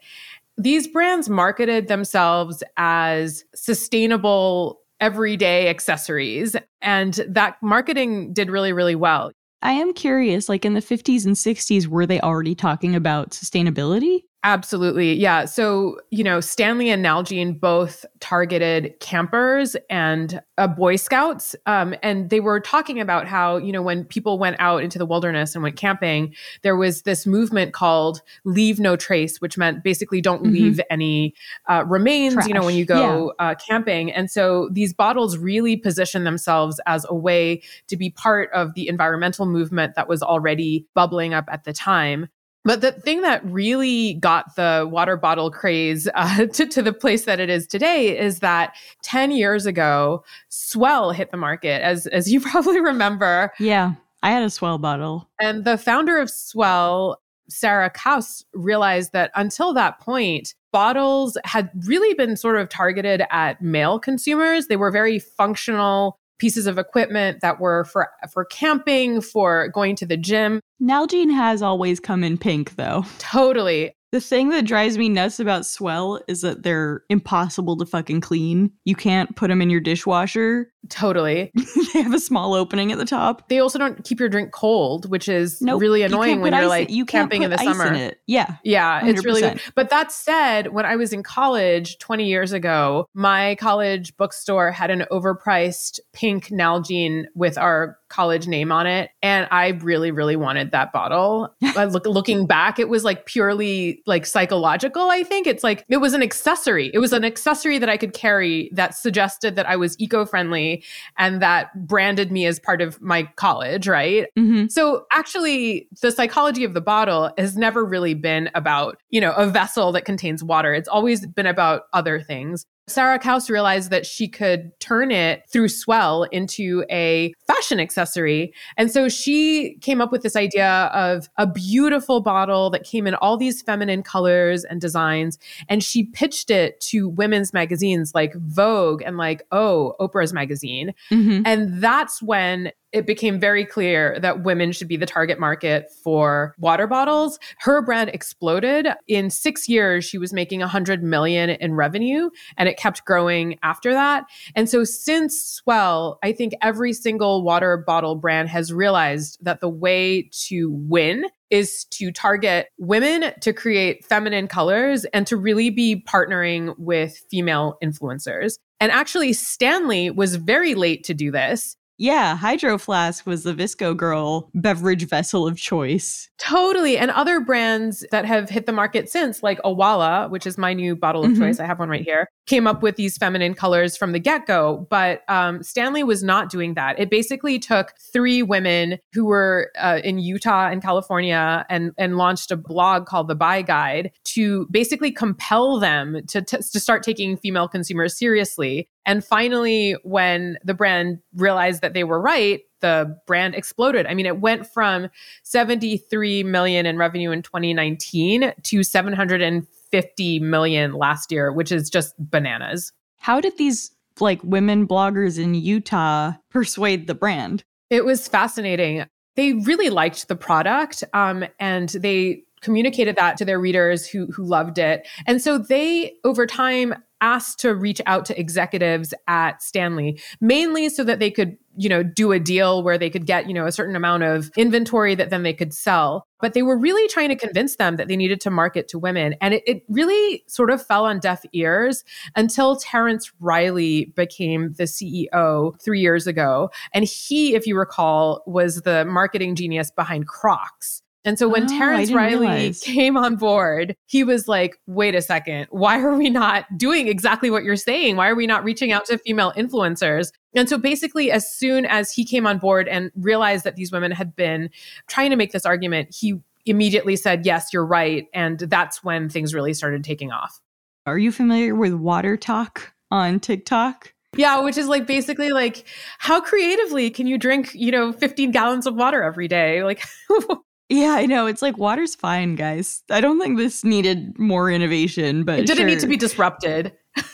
Speaker 4: These brands marketed themselves as sustainable, everyday accessories. And that marketing did really, really well.
Speaker 1: I am curious, like in the 50s and 60s, were they already talking about sustainability?
Speaker 4: Absolutely. Yeah. So, you know, Stanley and Nalgene both targeted campers and uh, Boy Scouts. Um, and they were talking about how, you know, when people went out into the wilderness and went camping, there was this movement called Leave No Trace, which meant basically don't
Speaker 1: Mhm.
Speaker 4: leave any uh, remains, you know, when you go uh, camping. And so these bottles really position themselves as a way to be part of the environmental movement that was already bubbling up at the time. But the thing that really got the water bottle craze uh, to, to the place that it is today is that 10 years ago, S'well hit the market, as, as you probably remember.
Speaker 1: Yeah, I had a S'well bottle.
Speaker 4: And the founder of S'well, Sarah Kaus, realized that until that point, bottles had really been sort of targeted at male consumers. They were very functional pieces of equipment that were for for camping, for going to the gym.
Speaker 1: Nalgene has always come in pink, though.
Speaker 4: Totally.
Speaker 1: The thing that drives me nuts about S'well is that they're impossible to fucking clean. You can't put them in your dishwasher.
Speaker 4: Totally.
Speaker 1: they have a small opening at the top.
Speaker 4: They also don't keep your drink cold, which is
Speaker 1: Nope,
Speaker 4: really annoying
Speaker 1: can't
Speaker 4: when you're like
Speaker 1: you
Speaker 4: camping in the summer.
Speaker 1: it. Yeah.
Speaker 4: Yeah, it's really But that said, when I was in college 20 years ago, my college bookstore had an overpriced pink Nalgene with our college name on it. And I really, really wanted that bottle. But look, looking back, it was like purely like psychological, I think. It's like it was an accessory. It was an accessory that I could carry that suggested that I was eco friendly and that branded me as part of my college, right?
Speaker 1: hmm
Speaker 4: So actually, the psychology of the bottle has never really been about, you know, a vessel that contains water. It's always been about other things. Sarah Kaus realized that she could turn it through S'well into a fashion accessory. And so she came up with this idea of a beautiful bottle that came in all these feminine colors and designs. And she pitched it to women's magazines like Vogue and like, oh, Oprah's magazine.
Speaker 1: hmm
Speaker 4: And that's when it became very clear that women should be the target market for water bottles. Her brand exploded. In six years, she was making 100 million in revenue, and it kept growing after that. And so, since S'well, I think every single water bottle brand has realized that the way to win is to target women to create feminine colors and to really be partnering with female influencers. And actually, Stanley was very late to do this.
Speaker 1: Yeah, Hydro Flask was the VSCO Girl beverage vessel of choice.
Speaker 4: Totally. And other brands that have hit the market since, like Owala, which is my new bottle of
Speaker 1: Mhm.
Speaker 4: choice, I have one right here, came up with these feminine colors from the get go. But um, Stanley was not doing that. It basically took three women who were uh, in Utah and California and, and launched a blog called The Buy Guide to basically compel them to, to, to start taking female consumers seriously. And finally, when the brand realized that they were right, the brand exploded. I mean, it went from 73 million in revenue in 2019 to 750 million last year, which is just bananas.
Speaker 1: How did these like women bloggers in Utah persuade the brand?
Speaker 4: It was fascinating. They really liked the product um, and they communicated that to their readers who who loved it. And so they over time asked to reach out to executives at Stanley mainly so that they could, you know, do a deal where they could get, you know, a certain amount of inventory that then they could sell. But they were really trying to convince them that they needed to market to women. And it, it really sort of fell on deaf ears until Terence Reilly became the CEO three years ago. And he, if you recall, was the marketing genius behind Crocs. And so when
Speaker 1: Oh, Terence
Speaker 4: Reilly
Speaker 1: realize.
Speaker 4: came on board, he was like, wait a second, why are we not doing exactly what you're saying? Why are we not reaching out to female influencers? And so basically, as soon as he came on board and realized that these women had been trying to make this argument, he immediately said, yes, you're right. And that's when things really started taking off.
Speaker 1: Are you familiar with WaterTok on TikTok?
Speaker 4: Yeah, which is like basically like, how creatively can you drink, you know, 15 gallons of water every day? Like,
Speaker 1: Yeah, I know. It's like water's fine, guys. I don't think this needed more innovation, but
Speaker 4: it didn't need to be disrupted.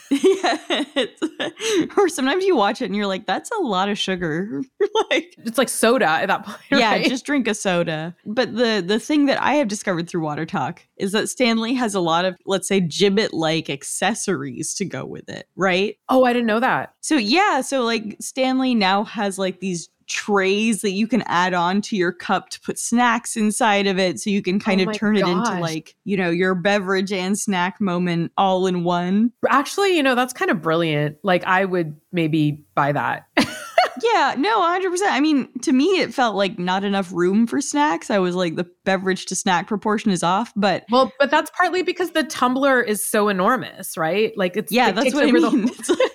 Speaker 1: yeah, or sometimes you watch it and you're like, "That's a lot of sugar." like,
Speaker 4: It's like soda at that point.
Speaker 1: yeah,
Speaker 4: right?
Speaker 1: just drink a soda. But the the thing that I have discovered through WaterTok is that Stanley has a lot of, let's say, gibbet like accessories to go with it, right?
Speaker 4: oh, I didn't know that.
Speaker 1: So yeah, so like Stanley now has like these trays that you can add on to your cup to put snacks inside of it so you can oh kind
Speaker 4: Oh
Speaker 1: of turn it into like, you know, your beverage and snack moment all in one.
Speaker 4: Actually, you know, that's kind of brilliant. Like, I would maybe buy that.
Speaker 1: Yeah, no, 100%. I mean, to me it felt like not enough room for snacks. I was like the beverage to snack proportion is off, but
Speaker 4: well, but that's partly because the tumbler is so enormous, right? Like, it's
Speaker 1: yeah,
Speaker 4: it
Speaker 1: that's what I mean. Like-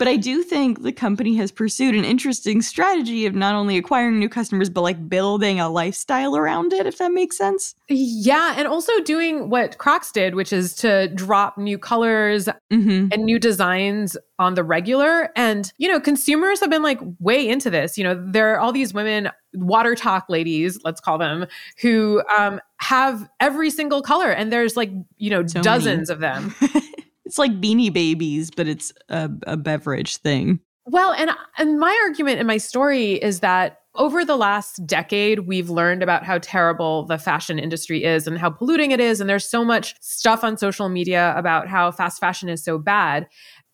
Speaker 1: but I do think the company has pursued an interesting strategy of not only acquiring new customers, but like building a lifestyle around it, if that makes sense.
Speaker 4: Yeah, and also doing what Crocs did, which is to drop new colors
Speaker 1: Mm-hmm.
Speaker 4: and new designs on the regular. And, you know, consumers have been like way into this. You know, there are all these women, WaterTok ladies, let's call them, who um, have every single color. And there's like, you know,
Speaker 1: So many.
Speaker 4: dozens of them.
Speaker 1: it's like beanie babies, but it's a, a beverage thing.
Speaker 4: Well, and and my argument in my story is that over the last decade we've learned about how terrible the fashion industry is and how polluting it is and there's so much stuff on social media about how fast fashion is so bad.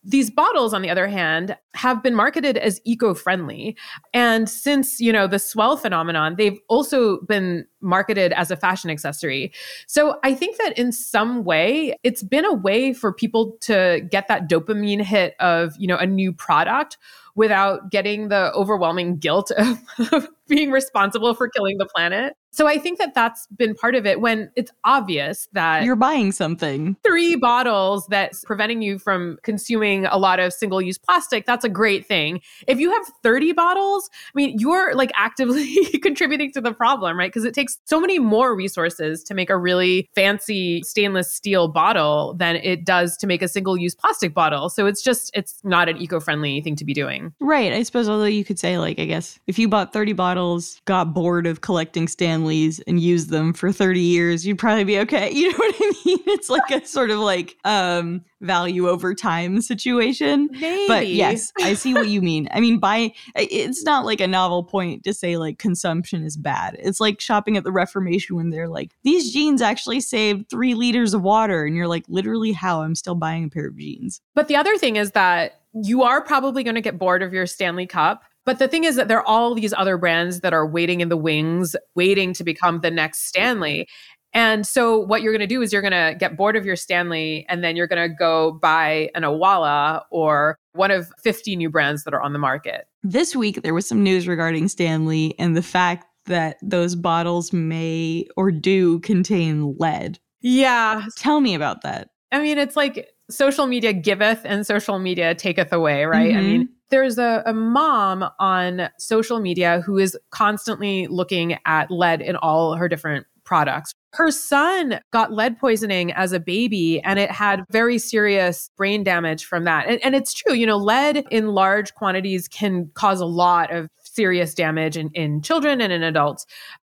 Speaker 4: These bottles on the other hand have been marketed as eco-friendly and since, you know, the S'well phenomenon, they've also been marketed as a fashion accessory. So I think that in some way, it's been a way for people to get that dopamine hit of, you know, a new product without getting the overwhelming guilt of, of being responsible for killing the planet. So I think that that's been part of it when it's obvious that
Speaker 1: You're buying something.
Speaker 4: three bottles that's preventing you from consuming a lot of single use plastic, that's a great thing. If you have 30 bottles, I mean, you're like actively contributing to the problem, right? Because it takes so many more resources to make a really fancy stainless steel bottle than it does to make a single use plastic bottle. So it's just, it's not an eco friendly thing to be doing.
Speaker 1: Right. I suppose, although you could say, like, I guess if you bought 30 bottles, got bored of collecting Stanleys and used them for 30 years, you'd probably be okay. You know what I mean? It's like a sort of like um value over time situation.
Speaker 4: Maybe.
Speaker 1: But yes, I see what you mean. I mean, by it's not like a novel point to say like consumption is bad. It's like shopping at the Reformation when they're like, these jeans actually saved three liters of water. And you're like, literally, how? I'm still buying a pair of jeans.
Speaker 4: But the other thing is that you are probably going to get bored of your Stanley Cup. But the thing is that there are all these other brands that are waiting in the wings, waiting to become the next Stanley. And so what you're going to do is you're going to get bored of your Stanley and then you're going to go buy an Owala or one of 50 new brands that are on the market.
Speaker 1: This week, there was some news regarding Stanley and the fact that those bottles may or do contain lead.
Speaker 4: Yeah.
Speaker 1: Tell me about that.
Speaker 4: I mean, it's like social media giveth and social media taketh away, right? Mm-hmm. I mean, there's a, a mom on social media who is constantly looking at lead in all her different products. Her son got lead poisoning as a baby and it had very serious brain damage from that. And, and, it's true, you know, lead in large quantities can cause a lot of serious damage in, in children and in adults.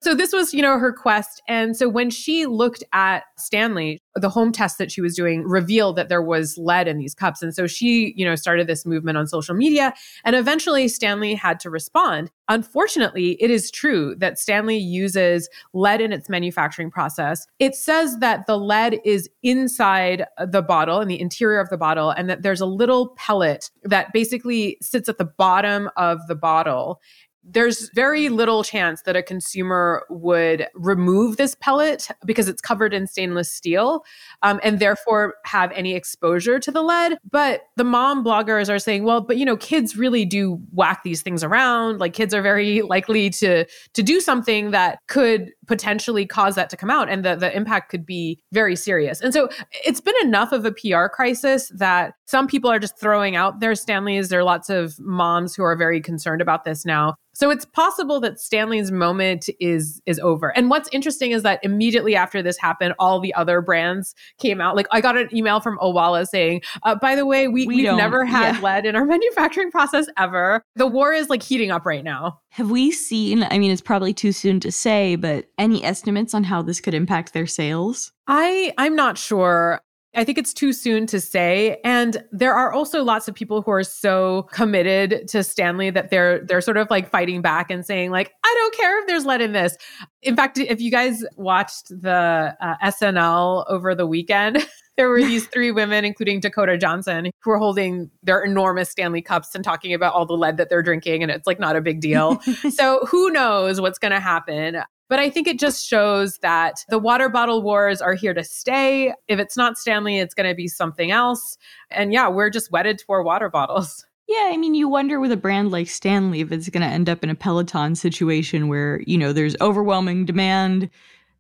Speaker 4: So this was, you know, her quest. And so when she looked at Stanley, the home test that she was doing revealed that there was lead in these cups. And so she, you know, started this movement on social media. And eventually Stanley had to respond. Unfortunately, it is true that Stanley uses lead in its manufacturing process. It says that the lead is inside the bottle, in the interior of the bottle, and that there's a little pellet that basically sits at the bottom of the bottle there's very little chance that a consumer would remove this pellet because it's covered in stainless steel um, and therefore have any exposure to the lead. But the mom bloggers are saying, well, but you know, kids really do whack these things around. Like kids are very likely to to do something that could potentially cause that to come out and the, the impact could be very serious. And so it's been enough of a PR crisis that some people are just throwing out their Stanleys. There are lots of moms who are very concerned about this now. So it's possible that Stanley's moment is is over. And what's interesting is that immediately after this happened, all the other brands came out. Like I got an email from Owala saying, uh, "By the way, we, we have never had yeah. lead in our manufacturing process ever. The war is like heating up right now."
Speaker 1: Have we seen? I mean, it's probably too soon to say, but any estimates on how this could impact their sales?
Speaker 4: I I'm not sure. I think it's too soon to say. And there are also lots of people who are so committed to Stanley that they're they're sort of like fighting back and saying like, I don't care if there's lead in this. In fact, if you guys watched the uh, SNL over the weekend, there were these three women, including Dakota Johnson, who were holding their enormous Stanley cups and talking about all the lead that they're drinking, and it's like not a big deal. so who knows what's going to happen? But I think it just shows that the water bottle wars are here to stay. If it's not Stanley, it's going to be something else. And yeah, we're just wedded to our water bottles.
Speaker 1: Yeah, I mean, you wonder with a brand like Stanley if it's going to end up in a Peloton situation where, you know, there's overwhelming demand.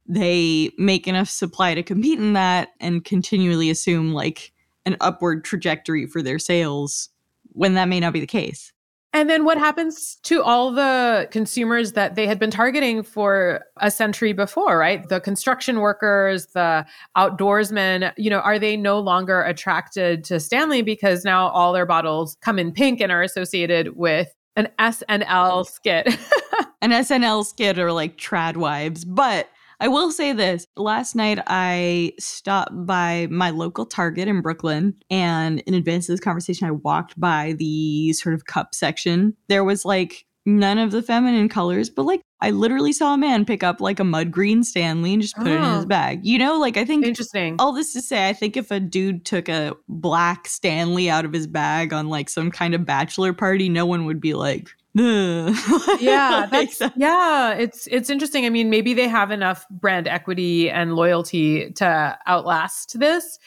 Speaker 1: They make enough supply to compete in that and continually assume like an upward trajectory for their sales when that may not be the case.
Speaker 4: And then what happens to all the consumers that they had been targeting for a century before, right? The construction workers, the outdoorsmen, you know, are they no longer attracted to Stanley because now all their bottles come in pink and are associated with an SNL skit?
Speaker 1: an SNL skit or like trad wives. But I will say this last night I stopped by my local Target in Brooklyn, and in advance of this conversation, I walked by the sort of cup section. There was like none of the feminine colors, but like I literally saw a man pick up like a mud green Stanley and just put oh. it in his oh. bag. You know, like I think
Speaker 4: interesting.
Speaker 1: All this to say, I think if a dude took a black Stanley out of his bag on like some kind of bachelor party, no one would be like,
Speaker 4: yeah, that's yeah, it's it's interesting. I mean, maybe they have enough brand equity and loyalty to outlast this.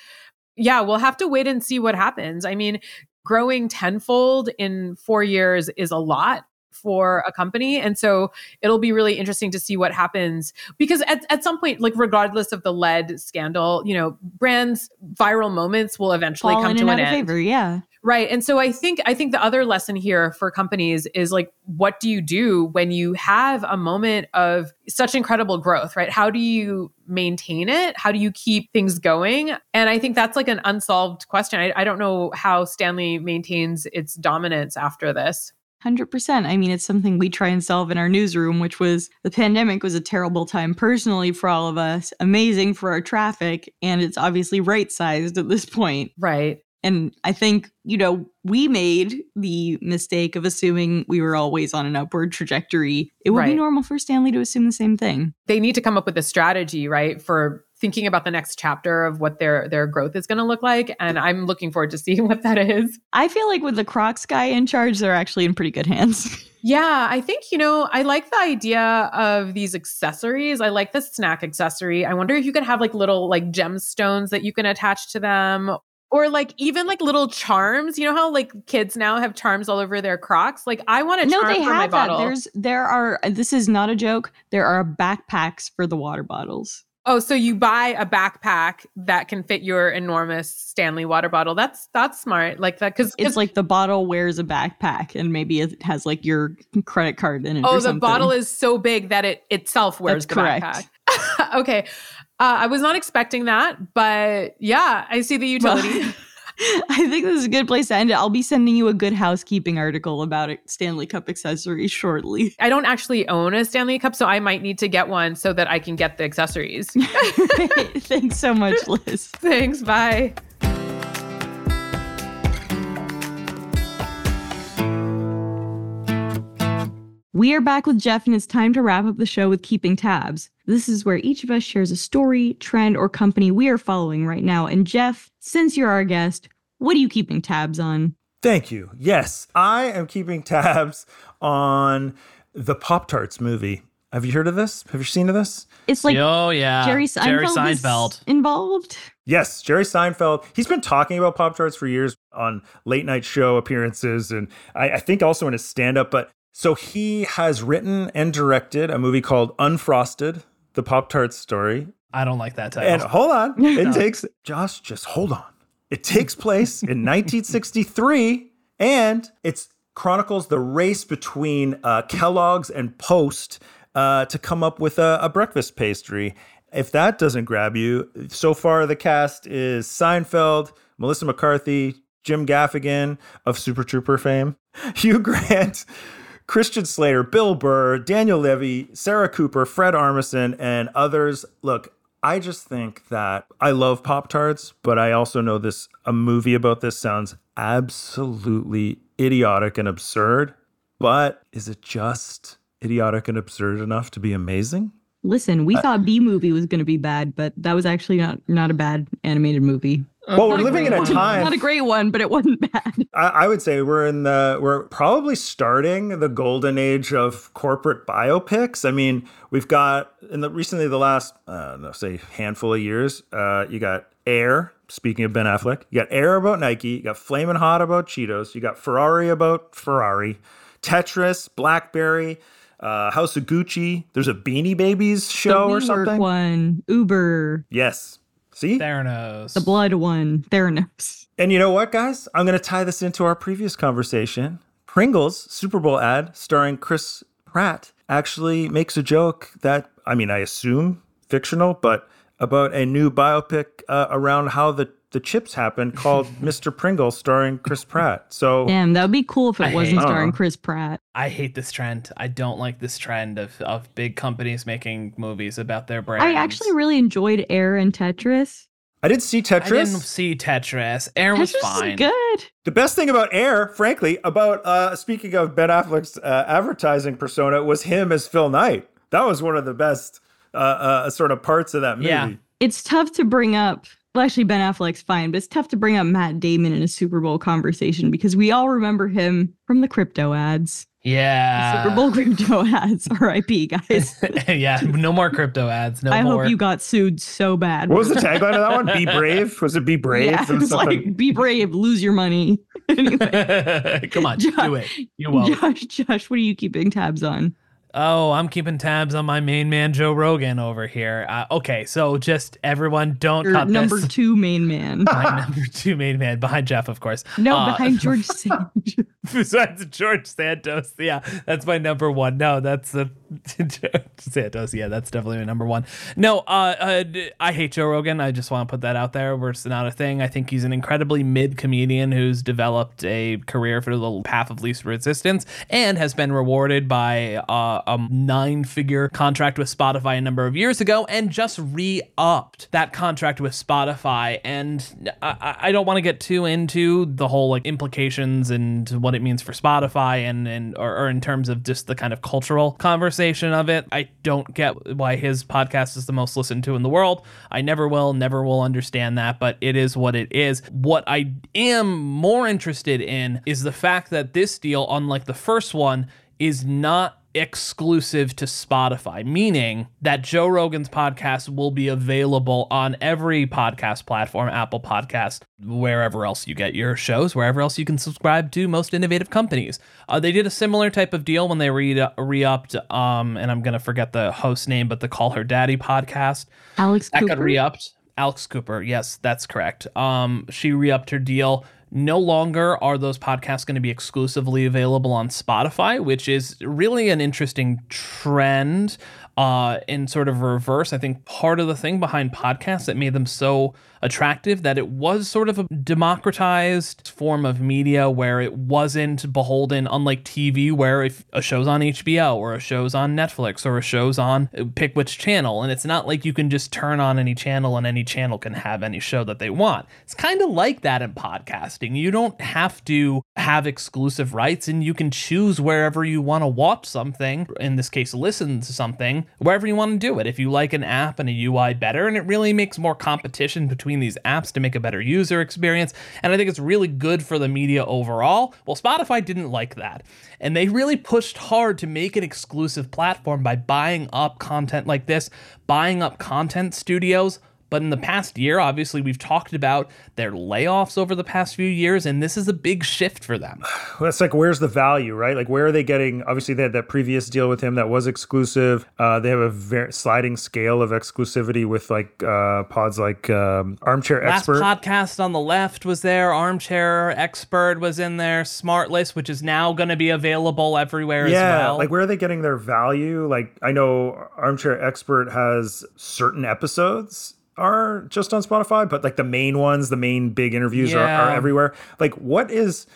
Speaker 4: Yeah, we'll have to wait and see what happens. I mean, growing tenfold in 4 years is a lot for a company. And so it'll be really interesting to see what happens because at, at some point, like regardless of the lead scandal, you know, brands viral moments will eventually
Speaker 1: Fall
Speaker 4: come to an end.
Speaker 1: Favor, yeah.
Speaker 4: Right. And so I think I think the other lesson here for companies is like what do you do when you have a moment of such incredible growth, right? How do you maintain it? How do you keep things going? And I think that's like an unsolved question. I, I don't know how Stanley maintains its dominance after this.
Speaker 1: 100%. I mean, it's something we try and solve in our newsroom, which was the pandemic was a terrible time personally for all of us, amazing for our traffic, and it's obviously right sized at this point.
Speaker 4: Right.
Speaker 1: And I think, you know, we made the mistake of assuming we were always on an upward trajectory. It would right. be normal for Stanley to assume the same thing.
Speaker 4: They need to come up with a strategy, right, for thinking about the next chapter of what their their growth is going to look like and I'm looking forward to seeing what that is.
Speaker 1: I feel like with the Crocs guy in charge they're actually in pretty good hands.
Speaker 4: Yeah, I think, you know, I like the idea of these accessories. I like the snack accessory. I wonder if you could have like little like gemstones that you can attach to them or like even like little charms. You know how like kids now have charms all over their Crocs? Like I want a
Speaker 1: No,
Speaker 4: charm
Speaker 1: they
Speaker 4: for my
Speaker 1: have that.
Speaker 4: bottle.
Speaker 1: There's there are this is not a joke. There are backpacks for the water bottles.
Speaker 4: Oh, so you buy a backpack that can fit your enormous Stanley water bottle. That's that's smart. Like that because
Speaker 1: It's like the bottle wears a backpack and maybe it has like your credit card in it.
Speaker 4: oh, the
Speaker 1: something.
Speaker 4: bottle is so big that it itself wears
Speaker 1: That's correct.
Speaker 4: backpack. okay, uh, I was not expecting that, but yeah, I see the
Speaker 1: Well,
Speaker 4: utility.
Speaker 1: I think this is a good place to end it. I'll be sending you a good housekeeping article about it, Stanley Cup accessories shortly.
Speaker 4: I don't actually own a Stanley Cup, so I might need to get one so that I can get the accessories.
Speaker 1: Thanks so much, Liz.
Speaker 4: Thanks. Bye.
Speaker 1: We are back with Jeff, and it's time to wrap up the show with keeping tabs. This is where each of us shares a story, trend, or company we are following right now. And Jeff, since you're our guest, what are you keeping tabs on?
Speaker 3: Thank you. Yes, I am keeping tabs on the Pop Tarts movie. Have you heard of this? Have you seen of this?
Speaker 1: It's like
Speaker 2: oh yeah,
Speaker 1: Jerry Seinfeld,
Speaker 2: Jerry
Speaker 1: is
Speaker 2: Seinfeld.
Speaker 1: involved.
Speaker 3: Yes, Jerry Seinfeld. He's been talking about Pop Tarts for years on late night show appearances, and I, I think also in his stand up. But so he has written and directed a movie called Unfrosted, the Pop Tarts story.
Speaker 2: I don't like that title.
Speaker 3: And hold on, it takes Josh. Just hold on. It takes place in 1963, and it chronicles the race between uh, Kellogg's and Post uh, to come up with a, a breakfast pastry. If that doesn't grab you, so far the cast is Seinfeld, Melissa McCarthy, Jim Gaffigan of Super Trooper fame, Hugh Grant. Christian Slater, Bill Burr, Daniel Levy, Sarah Cooper, Fred Armisen, and others. Look, I just think that I love Pop Tarts, but I also know this a movie about this sounds absolutely idiotic and absurd. But is it just idiotic and absurd enough to be amazing?
Speaker 1: Listen, we uh, thought Bee Movie was going to be bad, but that was actually not not a bad animated movie.
Speaker 3: Well, we're living in a
Speaker 1: one.
Speaker 3: time.
Speaker 1: Not a great one, but it wasn't bad.
Speaker 3: I, I would say we're in the we're probably starting the golden age of corporate biopics. I mean, we've got in the recently the last uh, say handful of years, uh, you got Air. Speaking of Ben Affleck, you got Air about Nike, you got Flamin' Hot about Cheetos, you got Ferrari about Ferrari, Tetris, BlackBerry, uh, House of Gucci. There's a Beanie Babies show or something.
Speaker 1: one, Uber,
Speaker 3: Yes. See,
Speaker 2: Theranos.
Speaker 1: the blood one, Theranos.
Speaker 3: And you know what, guys? I'm going to tie this into our previous conversation. Pringles Super Bowl ad starring Chris Pratt actually makes a joke that, I mean, I assume fictional, but about a new biopic uh, around how the, the chips happened called Mr. Pringle starring Chris Pratt. So,
Speaker 1: Damn, that would be cool if it
Speaker 2: I
Speaker 1: wasn't
Speaker 3: hate-
Speaker 1: starring. Chris Pratt.
Speaker 2: I hate this trend. I don't like this trend of, of big companies making movies about their brands.
Speaker 1: I actually really enjoyed Air and Tetris.
Speaker 3: I did see Tetris.
Speaker 2: I didn't see Tetris. Air was
Speaker 1: Tetris
Speaker 2: fine.
Speaker 1: is good.
Speaker 3: The best thing about Air, frankly, about uh, speaking of Ben Affleck's uh, advertising persona, was him as Phil Knight. That was one of the best uh, uh, sort of parts of that movie.
Speaker 2: Yeah.
Speaker 1: It's tough to bring up. Well, actually, Ben Affleck's fine, but it's tough to bring up Matt Damon in a Super Bowl conversation because we all remember him from the crypto ads.
Speaker 2: Yeah.
Speaker 1: Super Bowl crypto ads. R.I.P. Guys.
Speaker 2: yeah. No more crypto ads. No
Speaker 1: I
Speaker 2: more.
Speaker 1: hope you got sued so bad.
Speaker 3: What was the tagline of that one? Be brave. Was it be brave?
Speaker 1: Yeah,
Speaker 3: There was
Speaker 1: it's like be brave, lose your money. anyway,
Speaker 2: Come on,
Speaker 1: Josh-
Speaker 2: do it. You will.
Speaker 1: Josh, Josh, what are you keeping tabs on?
Speaker 2: Oh, I'm keeping tabs on my main man Joe Rogan over here. Uh, okay, so just everyone, don't
Speaker 1: Your
Speaker 2: cut
Speaker 1: number
Speaker 2: this.
Speaker 1: two main man.
Speaker 2: My number two main man behind Jeff, of course.
Speaker 1: No,
Speaker 2: Uh,
Speaker 1: behind George Sand.
Speaker 2: besides George Santos. Yeah, that's my number one. No, that's the George Santos. Yeah, that's definitely my number one. No, uh, uh, I hate Joe Rogan. I just want to put that out there. Where it's not a thing. I think he's an incredibly mid comedian who's developed a career for the path of least resistance and has been rewarded by uh, a nine figure contract with Spotify a number of years ago and just re upped that contract with Spotify. And I, I- I don't want to get too into the whole like implications and what it means for Spotify and, and or, or in terms of just the kind of cultural conversation of it. I don't get why his podcast is the most listened to in the world. I never will, never will understand that, but it is what it is. What I am more interested in is the fact that this deal, unlike the first one, is not exclusive to Spotify, meaning that Joe Rogan's podcast will be available on every podcast platform, Apple Podcast, wherever else you get your shows, wherever else you can subscribe to most innovative companies. Uh, they did a similar type of deal when they re upped, um, and I'm going to forget the host name, but the Call Her Daddy podcast.
Speaker 1: Alex
Speaker 2: That
Speaker 1: Cooper.
Speaker 2: got re upped. Alex Cooper, yes, that's correct. Um, she re upped her deal. No longer are those podcasts going to be exclusively available on Spotify, which is really an interesting trend uh, in sort of reverse. I think part of the thing behind podcasts that made them so attractive that it was sort of a democratized form of media where it wasn't beholden, unlike TV, where if a show's on HBO or a show's on Netflix or a show's on uh, pick which channel, and it's not like you can just turn on any channel and any channel can have any show that they want. It's kind of like that in podcasting. You don't have to have exclusive rights and you can choose wherever you want to watch something, in this case, listen to something, wherever you want to do it. If you like an app and a UI better, and it really makes more competition between these apps to make a better user experience. And I think it's really good for the media overall. Well, Spotify didn't like that. And they really pushed hard to make an exclusive platform by buying up content like this, buying up content studios. But in the past year, obviously, we've talked about their layoffs over the past few years, and this is a big shift for them.
Speaker 3: Well, That's like where's the value, right? Like where are they getting? Obviously, they had that previous deal with him that was exclusive. Uh, they have a very sliding scale of exclusivity with like uh, pods like um, Armchair
Speaker 2: Last
Speaker 3: Expert.
Speaker 2: podcast on the left was there. Armchair Expert was in there. SmartLess, which is now going to be available everywhere
Speaker 3: yeah,
Speaker 2: as well.
Speaker 3: like where are they getting their value? Like I know Armchair Expert has certain episodes are just on Spotify, but like the main ones, the main big interviews are, are everywhere. Like what is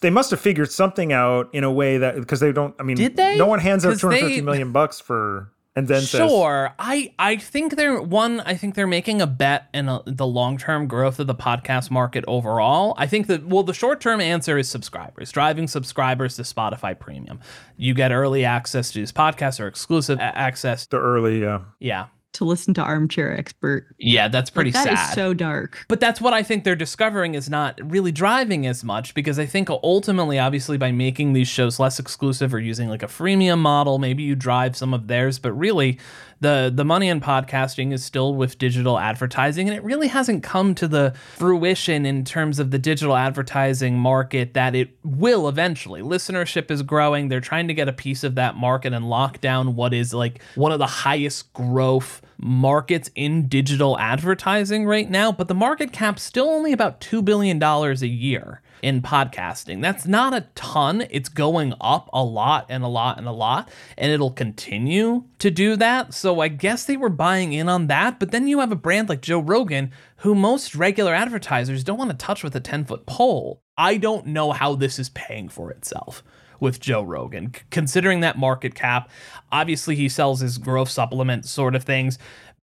Speaker 3: they must have figured something out in a way that because they don't I mean
Speaker 2: Did they?
Speaker 3: no one hands out
Speaker 2: 'Cause
Speaker 3: 250
Speaker 2: they-
Speaker 3: million bucks for and then says
Speaker 2: Sure, I I think they're one. I think they're making a bet in a, the long term growth of the podcast market overall. I think that well, the short term answer is subscribers, driving subscribers to Spotify Premium. You get early access to these podcasts or exclusive access.
Speaker 3: the early uh,
Speaker 2: Yeah,
Speaker 1: to listen to Armchair Expert.
Speaker 2: yeah, that's pretty
Speaker 1: That is
Speaker 2: sad.
Speaker 1: so dark.
Speaker 2: But that's what I think they're discovering is not really driving as much because I think ultimately, obviously, by making these shows less exclusive or using like a freemium model, maybe you drive some of theirs. But really, the the money in podcasting is still with digital advertising, and it really hasn't come to the fruition in terms of the digital advertising market that it will eventually. Listenership is growing; they're trying to get a piece of that market and lock down what is like one of the highest growth markets in digital advertising right now, but the market cap's still only about $2 billion a year in podcasting. That's not a ton. It's going up a lot and a lot and a lot, and it'll continue to do that. So I guess they were buying in on that. But then you have a brand like Joe Rogan, who most regular advertisers don't want to touch with a 10 foot pole. I don't know how this is paying for itself with Joe Rogan, considering that market cap. Obviously, he sells his growth supplement sort of things.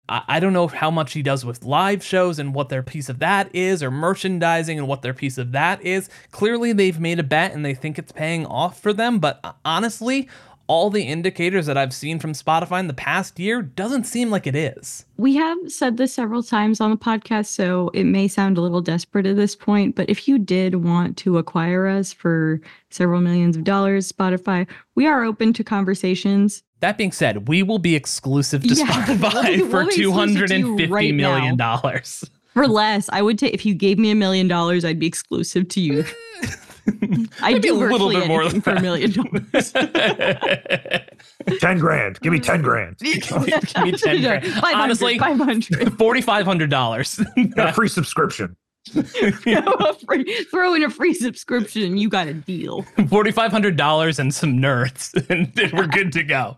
Speaker 2: I I don't know how much he does with live shows and what their piece of that is, or merchandising and what their piece of that is. Clearly, they've made a bet and they think it's paying off for them. But honestly, all the indicators that I've seen from Spotify in the past year doesn't seem like it is.
Speaker 1: We have said this several times on the podcast, so it may sound a little desperate at this point, but if you did want to acquire us for several millions of dollars, Spotify, we are open to conversations.
Speaker 2: That being said, we will be exclusive to
Speaker 1: Yeah,
Speaker 2: Spotify
Speaker 1: we'll be-
Speaker 2: for
Speaker 1: we'll be
Speaker 2: two
Speaker 1: exclusive
Speaker 2: hundred
Speaker 1: to you
Speaker 2: and fifty
Speaker 1: right
Speaker 2: million
Speaker 1: now.
Speaker 2: dollars.
Speaker 1: For less, I would take if you gave me a million dollars, I'd be exclusive to you.
Speaker 2: I'd
Speaker 1: do
Speaker 2: a little bit more than
Speaker 1: for a million dollars.
Speaker 3: 10 grand. Give me 10 grand.
Speaker 2: Give me 10 grand.
Speaker 1: 500,
Speaker 2: Honestly,
Speaker 1: 500.
Speaker 2: forty five hundred dollars.
Speaker 3: Got a free subscription.
Speaker 1: A free- throw in a free subscription, you got a deal.
Speaker 2: Forty five hundred dollars and some nerds, and then we're good to go.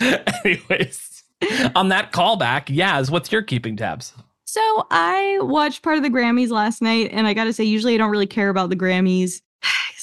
Speaker 2: Anyways, on that callback, Yaz, what's your keeping tabs?
Speaker 1: So I watched part of the Grammys last night, and I gotta say, usually I don't really care about the Grammys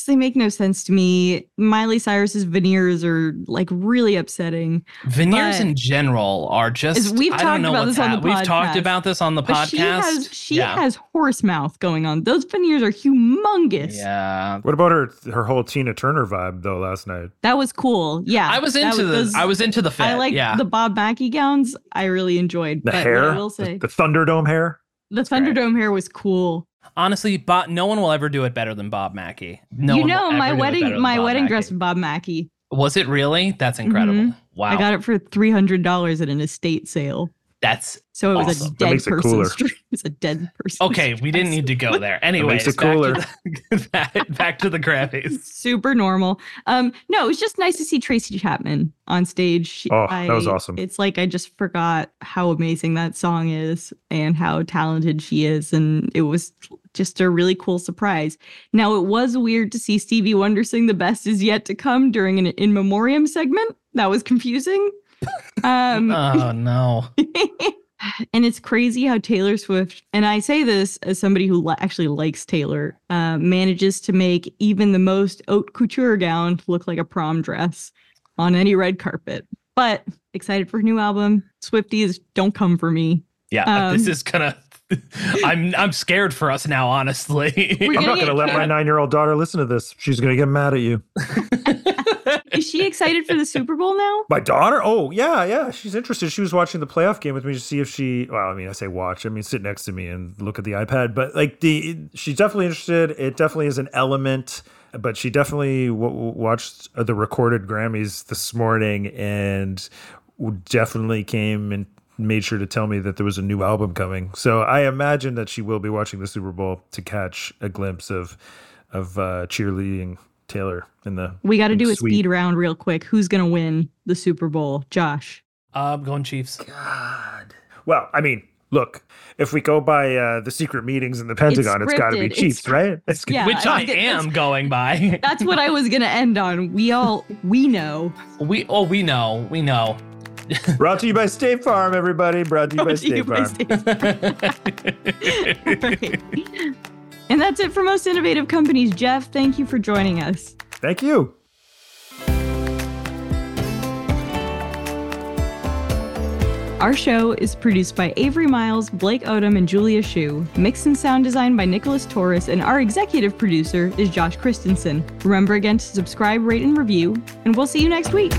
Speaker 1: because they make no sense to me. Miley Cyrus's veneers are like really upsetting.
Speaker 2: Veneers
Speaker 1: But-
Speaker 2: in general are just.
Speaker 1: Is- we've
Speaker 2: I
Speaker 1: talked
Speaker 2: don't know
Speaker 1: about
Speaker 2: what's
Speaker 1: this on the
Speaker 2: hap- We've talked
Speaker 1: podcast.
Speaker 2: about this on the
Speaker 1: But
Speaker 2: podcast.
Speaker 1: she has she
Speaker 2: yeah.
Speaker 1: has horse mouth going on. Those veneers are humongous.
Speaker 2: Yeah.
Speaker 3: What about her her whole Tina Turner vibe though last night?
Speaker 1: That was cool. Yeah.
Speaker 2: I was
Speaker 1: that
Speaker 2: into the.
Speaker 1: those-
Speaker 2: I was into the fit.
Speaker 1: I like
Speaker 2: yeah.
Speaker 1: the Bob Mackie gowns. I really enjoyed.
Speaker 3: The
Speaker 1: but
Speaker 3: hair,
Speaker 1: I will say
Speaker 3: the, the Thunderdome hair.
Speaker 1: the Thunderdome hair was cool.
Speaker 2: Honestly, Bob, no one will ever do it better than Bob Mackie. No
Speaker 1: you know, my
Speaker 2: do it better
Speaker 1: wedding my wedding dress Bob Mackie.
Speaker 2: Was it really? That's incredible.
Speaker 1: Mhm.
Speaker 2: Wow.
Speaker 1: I got it for three hundred dollars at an estate sale.
Speaker 2: That's
Speaker 1: So it was
Speaker 2: Awesome.
Speaker 1: a
Speaker 2: That
Speaker 1: dead
Speaker 3: makes it
Speaker 1: person.
Speaker 3: cooler.
Speaker 1: str- It was a dead person.
Speaker 2: okay. We didn't need to go there. Anyways,
Speaker 3: makes it
Speaker 2: back to
Speaker 3: cooler.
Speaker 2: the- back, back to the Grammys.
Speaker 1: super normal. Um, no, it was just nice to see Tracy Chapman on stage. She-
Speaker 3: Oh, that was awesome.
Speaker 1: It's like I just forgot how amazing that song is and how talented she is, and it was just a really cool surprise. Now it was weird to see Stevie Wonder sing "The Best Is Yet to Come" during an in memoriam segment. That was confusing. Um,
Speaker 2: Oh no.
Speaker 1: and it's crazy how Taylor Swift, and I say this as somebody who li- actually likes Taylor, uh, manages to make even the most haute couture gown look like a prom dress on any red carpet. But excited for her new album. Swifties, don't come for me.
Speaker 2: Yeah, this
Speaker 1: Um,
Speaker 2: is gonna. I'm I'm scared for us now. Honestly,
Speaker 1: We're
Speaker 3: I'm not going to let my nine year old daughter listen to this. She's going to get mad at you.
Speaker 1: Is she excited for the Super Bowl now?
Speaker 3: My daughter? Oh, yeah, yeah. She's interested. She was watching the playoff game with me to see if she, well, I mean, I say watch, I mean, sit next to me and look at the iPad, but like the, she's definitely interested. It definitely is an element, but she definitely w- w- watched the recorded Grammys this morning and definitely came and made sure to tell me that there was a new album coming. So I imagine that she will be watching the Super Bowl to catch a glimpse of, of uh, cheerleading Taylor in the.
Speaker 1: We got to do a speed round real quick. Who's going to win the Super Bowl? Josh.
Speaker 2: I'm going Chiefs.
Speaker 3: God. Well, I mean, look, if we go by uh, the secret meetings in the Pentagon, it's got to be. Chiefs,
Speaker 1: It's-
Speaker 3: right? It's
Speaker 1: Yeah,
Speaker 2: Which
Speaker 1: I
Speaker 2: I am going by.
Speaker 1: That's what I was going to end on. We all, we know.
Speaker 2: We oh we know we know.
Speaker 3: Brought to you by State Farm, everybody. Brought to you by
Speaker 1: Brought you
Speaker 3: State
Speaker 1: by
Speaker 3: Farm.
Speaker 1: State Right. And that's it for most innovative companies. Jeff, thank you for joining us.
Speaker 3: Thank you.
Speaker 1: Our show is produced by Avery Miles, Blake Odom, and Julia Shu. Mix and sound design by Nicholas Torres, and our executive producer is Josh Christensen. Remember again to subscribe, rate, and review, and we'll see you next week.